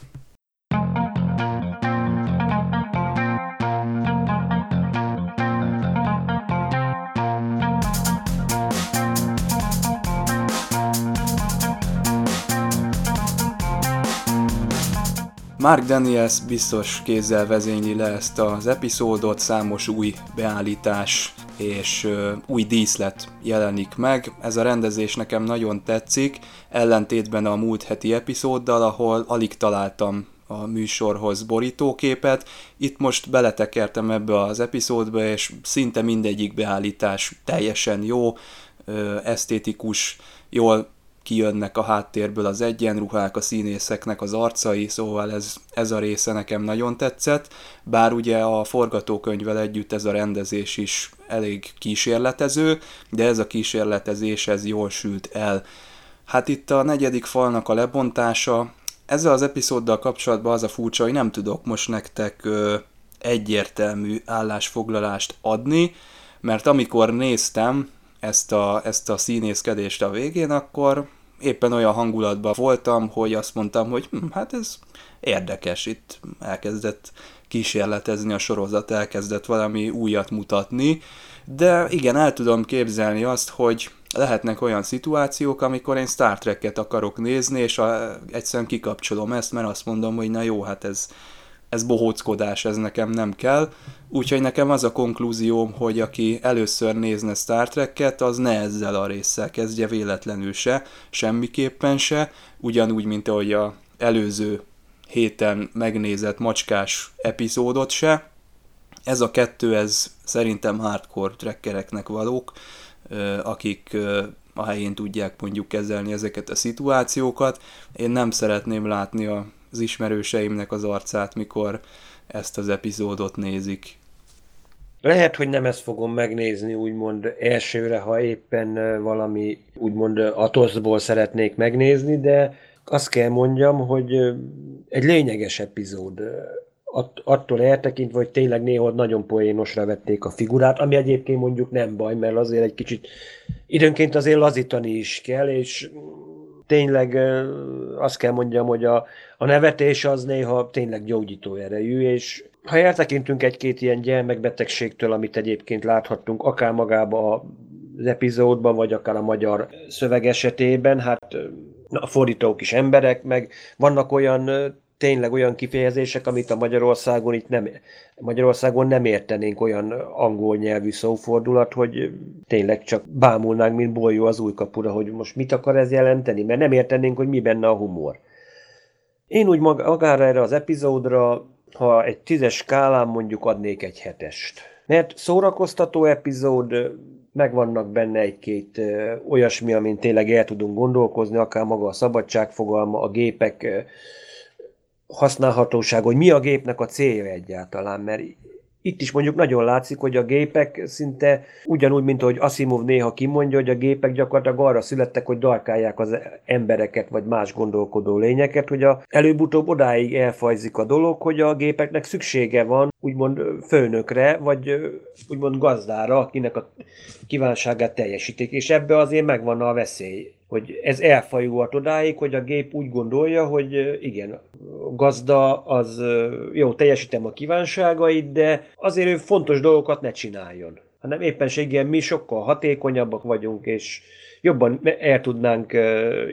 Speaker 1: Mark Daniels biztos kézzel vezényli le ezt az epizódot, számos új beállítás és új díszlet jelenik meg. Ez a rendezés nekem nagyon tetszik, ellentétben a múlt heti epizóddal, ahol alig találtam a műsorhoz borítóképet. Itt most beletekertem ebbe az epizódba, és szinte mindegyik beállítás teljesen jó, esztétikus, jól kijönnek a háttérből az egyenruhák, a színészeknek az arcai, szóval ez, ez a része nekem nagyon tetszett, bár ugye a forgatókönyvvel együtt ez a rendezés is elég kísérletező, de ez a kísérletezés ez jól sült el. Hát itt a negyedik falnak a lebontása, ezzel az epizóddal kapcsolatban az a furcsa, hogy nem tudok most nektek ö, egyértelmű állásfoglalást adni, mert amikor néztem ezt a, ezt a színészkedést a végén, akkor éppen olyan hangulatban voltam, hogy azt mondtam, hogy hm, hát ez érdekes, itt elkezdett kísérletezni a sorozat, elkezdett valami újat mutatni, de igen, el tudom képzelni azt, hogy lehetnek olyan szituációk, amikor én Star Trek-et akarok nézni, és a, egyszerűen kikapcsolom ezt, mert azt mondom, hogy na jó, hát ez, ez bohóckodás, ez nekem nem kell. Úgyhogy nekem az a konklúzióm, hogy aki először nézne Star Trek-et, az ne ezzel a résszel kezdje véletlenül se, semmiképpen se, ugyanúgy, mint ahogy a előző héten megnézett macskás epizódot se. Ez a kettő, ez szerintem hardcore trekkereknek valók, akik a helyén tudják mondjuk kezelni ezeket a szituációkat. Én nem szeretném látni a az ismerőseimnek az arcát, mikor ezt az epizódot nézik.
Speaker 2: Lehet, hogy nem ezt fogom megnézni, úgymond elsőre, ha éppen valami úgymond atoszból szeretnék megnézni, de azt kell mondjam, hogy egy lényeges epizód. Att, attól eltekintve, hogy tényleg néha nagyon poénosra vették a figurát, ami egyébként mondjuk nem baj, mert azért egy kicsit időnként azért lazítani is kell, és tényleg azt kell mondjam, hogy a, a nevetés az néha tényleg gyógyító erejű, és ha eltekintünk egy-két ilyen gyermekbetegségtől, amit egyébként láthattunk, akár magába az epizódban, vagy akár a magyar szöveg esetében, hát a fordítók is emberek, meg vannak olyan tényleg olyan kifejezések, amit a Magyarországon itt nem, Magyarországon nem értenénk olyan angol nyelvű szófordulat, hogy tényleg csak bámulnánk, mint bolyó az új kapura, hogy most mit akar ez jelenteni, mert nem értenénk, hogy mi benne a humor. Én úgy magára erre az epizódra, ha egy tízes skálán mondjuk adnék egy hetest. Mert szórakoztató epizód, megvannak benne egy-két olyasmi, amin tényleg el tudunk gondolkozni, akár maga a szabadságfogalma, a gépek használhatóság, hogy mi a gépnek a célja egyáltalán, mert itt is mondjuk nagyon látszik, hogy a gépek szinte ugyanúgy, mint ahogy Asimov néha kimondja, hogy a gépek gyakorlatilag arra születtek, hogy darkálják az embereket, vagy más gondolkodó lényeket, hogy a előbb-utóbb odáig elfajzik a dolog, hogy a gépeknek szüksége van úgymond főnökre, vagy úgymond gazdára, akinek a kívánságát teljesítik, és ebbe azért megvan a veszély hogy ez elfajulhat odáig, hogy a gép úgy gondolja, hogy igen, gazda az jó, teljesítem a kívánságait, de azért ő fontos dolgokat ne csináljon. Hanem éppenséggel mi sokkal hatékonyabbak vagyunk, és jobban el tudnánk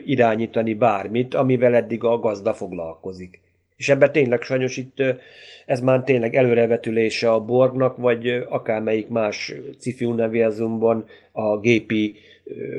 Speaker 2: irányítani bármit, amivel eddig a gazda foglalkozik. És ebben tényleg sajnos itt ez már tényleg előrevetülése a Borgnak, vagy akármelyik más cifi univerzumban a gépi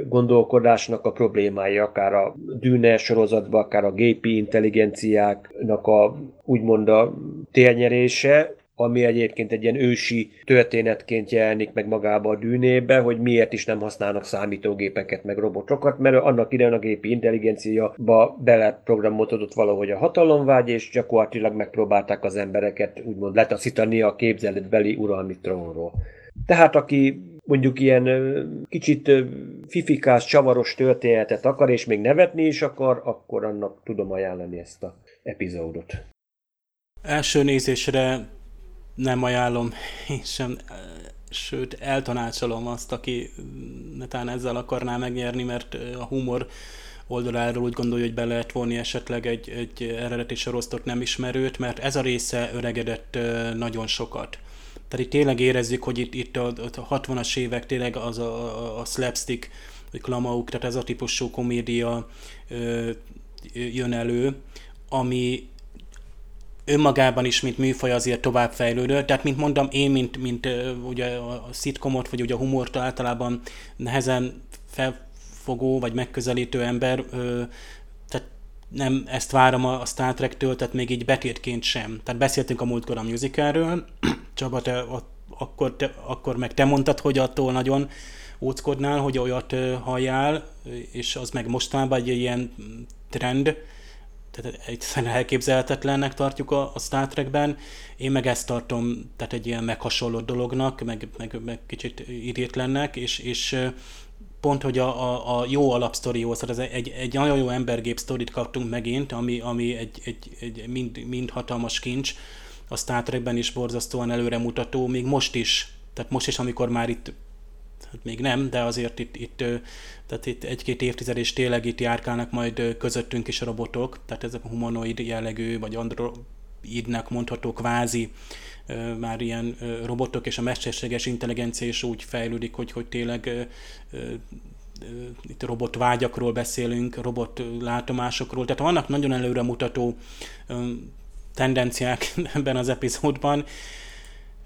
Speaker 2: gondolkodásnak a problémái, akár a Dűne sorozatban, akár a gépi intelligenciáknak a úgymond a térnyerése, ami egyébként egy ilyen ősi történetként jelenik meg magába a dűnébe, hogy miért is nem használnak számítógépeket, meg robotokat, mert annak idején a gépi intelligenciába beleprogramozódott valahogy a hatalomvágy, és gyakorlatilag megpróbálták az embereket úgymond letaszítani a képzeletbeli uralmi trónról. Tehát aki mondjuk ilyen kicsit fifikás, csavaros történetet akar, és még nevetni is akar, akkor annak tudom ajánlani ezt a epizódot.
Speaker 3: Első nézésre nem ajánlom én sem, sőt eltanácsolom azt, aki netán ezzel akarná megnyerni, mert a humor oldaláról úgy gondolja, hogy be lehet vonni esetleg egy, egy eredeti sorosztot nem ismerőt, mert ez a része öregedett nagyon sokat. Tehát itt tényleg érezzük, hogy itt, itt a, a 60-as évek tényleg az a, a slapstick, vagy klamauk, tehát ez a típusú komédia ö, jön elő, ami önmagában is, mint műfaj azért tovább fejlődött. Tehát, mint mondom, én, mint, mint ugye a szitkomot, vagy ugye a humort általában nehezen felfogó, vagy megközelítő ember, tehát nem ezt várom a Star Trek-től, tehát még így betétként sem. Tehát beszéltünk a múltkor a musicalről, *clears throat* Csaba, te, akkor, te, akkor meg te mondtad, hogy attól nagyon óckodnál, hogy olyat halljál, és az meg mostanában egy ilyen trend, tehát egyszerűen elképzelhetetlennek tartjuk a, a Star Trekben. Én meg ezt tartom, tehát egy ilyen meghasonlott dolognak, meg, meg, meg kicsit idétlennek, és, és pont, hogy a, a, a jó alapsztorióhoz, tehát egy, egy nagyon jó embergép sztorit kaptunk megint, ami, ami egy, egy, egy mind, mind hatalmas kincs, a Star Trekben is borzasztóan előremutató, még most is, tehát most is, amikor már itt hát még nem, de azért itt, itt, tehát itt egy-két évtized és tényleg itt járkálnak majd közöttünk is robotok, tehát ezek a humanoid jellegű, vagy androidnak mondható kvázi már ilyen robotok, és a mesterséges intelligencia is úgy fejlődik, hogy, hogy tényleg itt robot vágyakról beszélünk, robot látomásokról, tehát vannak nagyon előremutató tendenciák *laughs* ebben az epizódban.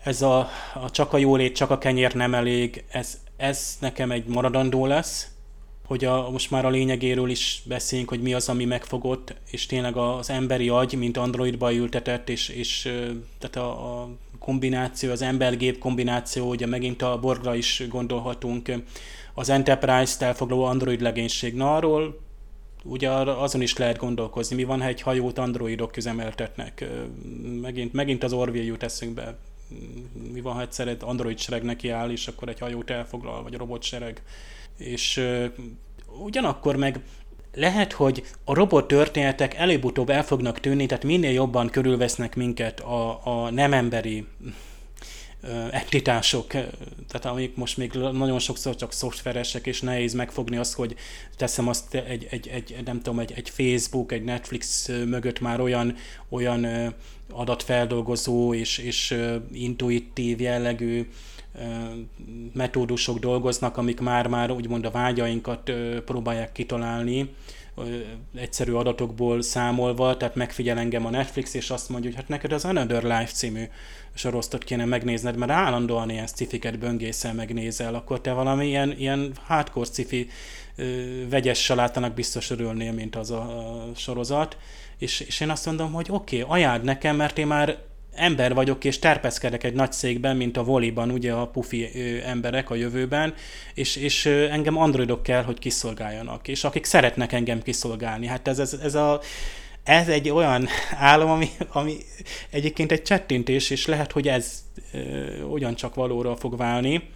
Speaker 3: Ez a, a csak a jólét, csak a kenyér nem elég, ez, ez nekem egy maradandó lesz, hogy a, most már a lényegéről is beszéljünk, hogy mi az, ami megfogott, és tényleg az emberi agy, mint androidba ültetett, és, és tehát a, a kombináció, az ember-gép kombináció, ugye megint a Borgra is gondolhatunk, az Enterprise-t elfoglaló android legénység. Na arról ugye azon is lehet gondolkozni, mi van, ha egy hajót androidok üzemeltetnek. Megint, megint az Orville jut eszünkbe. Mi van, ha egyszer egy android sereg neki áll, és akkor egy hajót elfoglal, vagy robot sereg. És ugyanakkor meg lehet, hogy a robot történetek előbb-utóbb el fognak tűnni, tehát minél jobban körülvesznek minket a, a nem emberi entitások, tehát amik most még nagyon sokszor csak szoftveresek, és nehéz megfogni azt, hogy teszem azt egy, egy, egy nem tudom, egy, egy Facebook, egy Netflix mögött már olyan, olyan adatfeldolgozó és, és intuitív jellegű metódusok dolgoznak, amik már-már úgymond a vágyainkat próbálják kitalálni, egyszerű adatokból számolva, tehát megfigyel engem a Netflix, és azt mondja, hogy hát neked az Another Life című sorosztot kéne megnézned, mert állandóan ilyen scifiket böngészel megnézel, akkor te valami ilyen, ilyen hardcore sci vegyes salátának biztos örülnél, mint az a, sorozat. És, és én azt mondom, hogy oké, okay, ajánld nekem, mert én már ember vagyok, és terpeszkedek egy nagy székben, mint a voliban, ugye a pufi emberek a jövőben, és, és engem androidok kell, hogy kiszolgáljanak, és akik szeretnek engem kiszolgálni. Hát ez, ez, ez a ez egy olyan *laughs* álom, ami, ami egyébként egy csettintés, és lehet, hogy ez ö, ugyancsak valóra fog válni.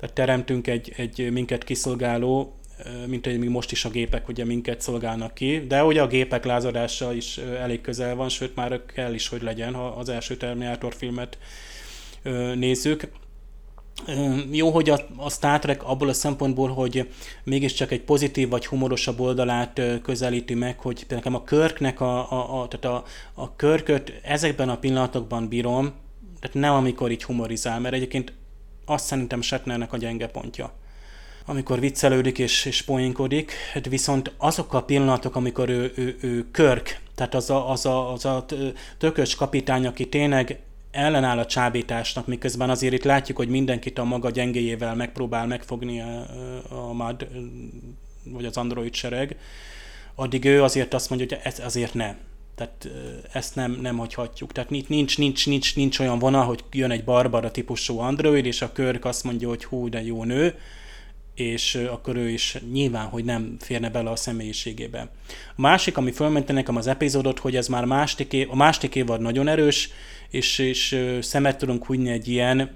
Speaker 3: Tehát teremtünk egy, egy minket kiszolgáló, mint hogy most is a gépek ugye minket szolgálnak ki, de ugye a gépek lázadása is elég közel van, sőt már kell is, hogy legyen, ha az első Terminator filmet nézzük. Jó, hogy a, a Star Trek abból a szempontból, hogy mégiscsak egy pozitív vagy humorosabb oldalát közelíti meg, hogy nekem a körknek a, a, a, tehát a, a körköt ezekben a pillanatokban bírom, tehát nem amikor így humorizál, mert egyébként azt szerintem Shatnernek a gyenge pontja. Amikor viccelődik és, és poénkodik, hát viszont azok a pillanatok, amikor ő, ő, ő Körk, tehát az a, az, a, az a tökös kapitány, aki tényleg ellenáll a csábításnak, miközben azért itt látjuk, hogy mindenkit a maga gyengéjével megpróbál megfogni a, a MAD, vagy az Android sereg, addig ő azért azt mondja, hogy ez azért nem. Tehát ezt nem, nem hagyhatjuk. Tehát nincs, nincs, nincs, nincs olyan vonal, hogy jön egy Barbara típusú Android, és a körk azt mondja, hogy hú, de jó nő, és akkor ő is nyilván, hogy nem férne bele a személyiségébe. A másik, ami fölmente nekem az epizódot, hogy ez már másik év, a másik évad nagyon erős, és, és szemet tudunk húgyni egy ilyen,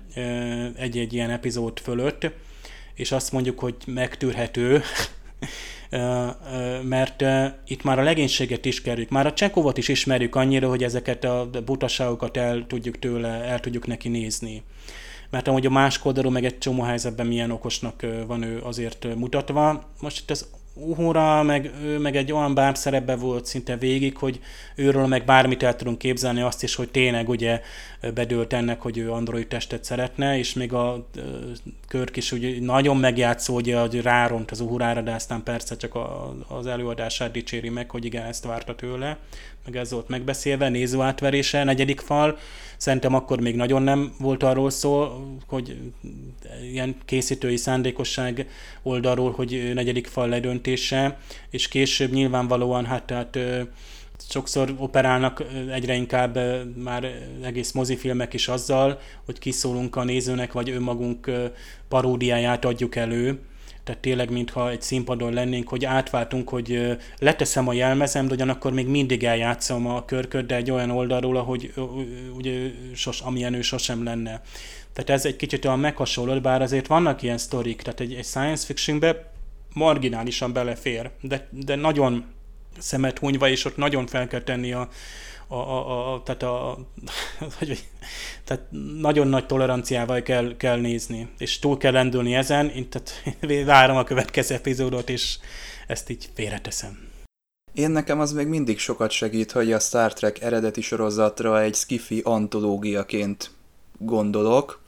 Speaker 3: egy-egy ilyen epizód fölött, és azt mondjuk, hogy megtűrhető, *laughs* mert itt már a legénységet is kerüljük, már a Csekovot is ismerjük annyira, hogy ezeket a butaságokat el tudjuk tőle, el tudjuk neki nézni. Mert amúgy a más oldalról meg egy csomó helyzetben milyen okosnak van ő azért mutatva. Most itt az Uhura, meg ő meg egy olyan báb szerepbe volt szinte végig, hogy őről meg bármit el tudunk képzelni, azt is, hogy tényleg ugye bedőlt ennek, hogy ő android testet szeretne, és még a Körk is ugye nagyon megjátszó, ugye, hogy ráront az Uhurára, de aztán persze csak a, az előadását dicséri meg, hogy igen, ezt várta tőle, meg ez volt megbeszélve, néző átverése, negyedik fal, Szerintem akkor még nagyon nem volt arról szó, hogy ilyen készítői szándékosság oldalról, hogy negyedik fal ledöntése, és később nyilvánvalóan hát tehát sokszor operálnak egyre inkább már egész mozifilmek is azzal, hogy kiszólunk a nézőnek, vagy önmagunk paródiáját adjuk elő, tehát tényleg, mintha egy színpadon lennénk, hogy átváltunk, hogy leteszem a jelmezem, de ugyanakkor még mindig eljátszom a körköt, de egy olyan oldalról, ahogy ugye, sos, amilyen ő sosem lenne. Tehát ez egy kicsit olyan meghasonlott, bár azért vannak ilyen sztorik, tehát egy, egy science fictionbe marginálisan belefér, de, de nagyon szemet hunyva, és ott nagyon fel kell tenni a, a, a, a, tehát, a, *laughs* tehát nagyon nagy toleranciával kell, kell nézni, és túl kell lendülni ezen, én tehát *laughs* várom a következő epizódot, és ezt így félreteszem.
Speaker 1: Én nekem az még mindig sokat segít, hogy a Star Trek eredeti sorozatra egy skifi antológiaként gondolok,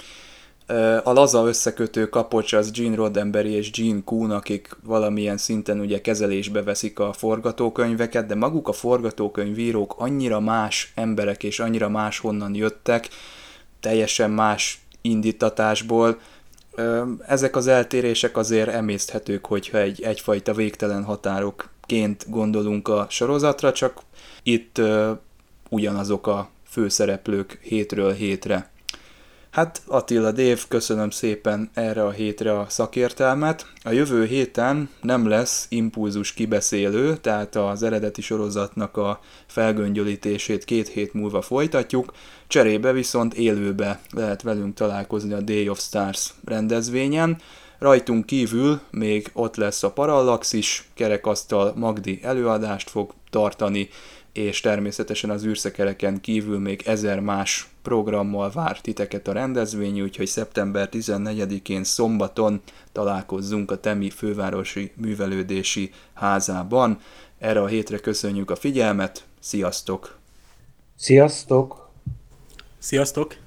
Speaker 1: a laza összekötő kapocs az Gene Roddenberry és Gene Kuhn, akik valamilyen szinten ugye kezelésbe veszik a forgatókönyveket, de maguk a forgatókönyvírók annyira más emberek és annyira más honnan jöttek, teljesen más indítatásból. Ezek az eltérések azért emészthetők, hogyha egy, egyfajta végtelen határokként gondolunk a sorozatra, csak itt ugyanazok a főszereplők hétről hétre. Hát Attila Dév, köszönöm szépen erre a hétre a szakértelmet. A jövő héten nem lesz impulzus kibeszélő, tehát az eredeti sorozatnak a felgöngyölítését két hét múlva folytatjuk, cserébe viszont élőbe lehet velünk találkozni a Day of Stars rendezvényen. Rajtunk kívül még ott lesz a Parallaxis, kerekasztal Magdi előadást fog tartani, és természetesen az űrszekereken kívül még ezer más programmal vár titeket a rendezvény, úgyhogy szeptember 14-én szombaton találkozzunk a Temi fővárosi művelődési házában. Erre a hétre köszönjük a figyelmet, sziasztok!
Speaker 2: Sziasztok!
Speaker 3: Sziasztok!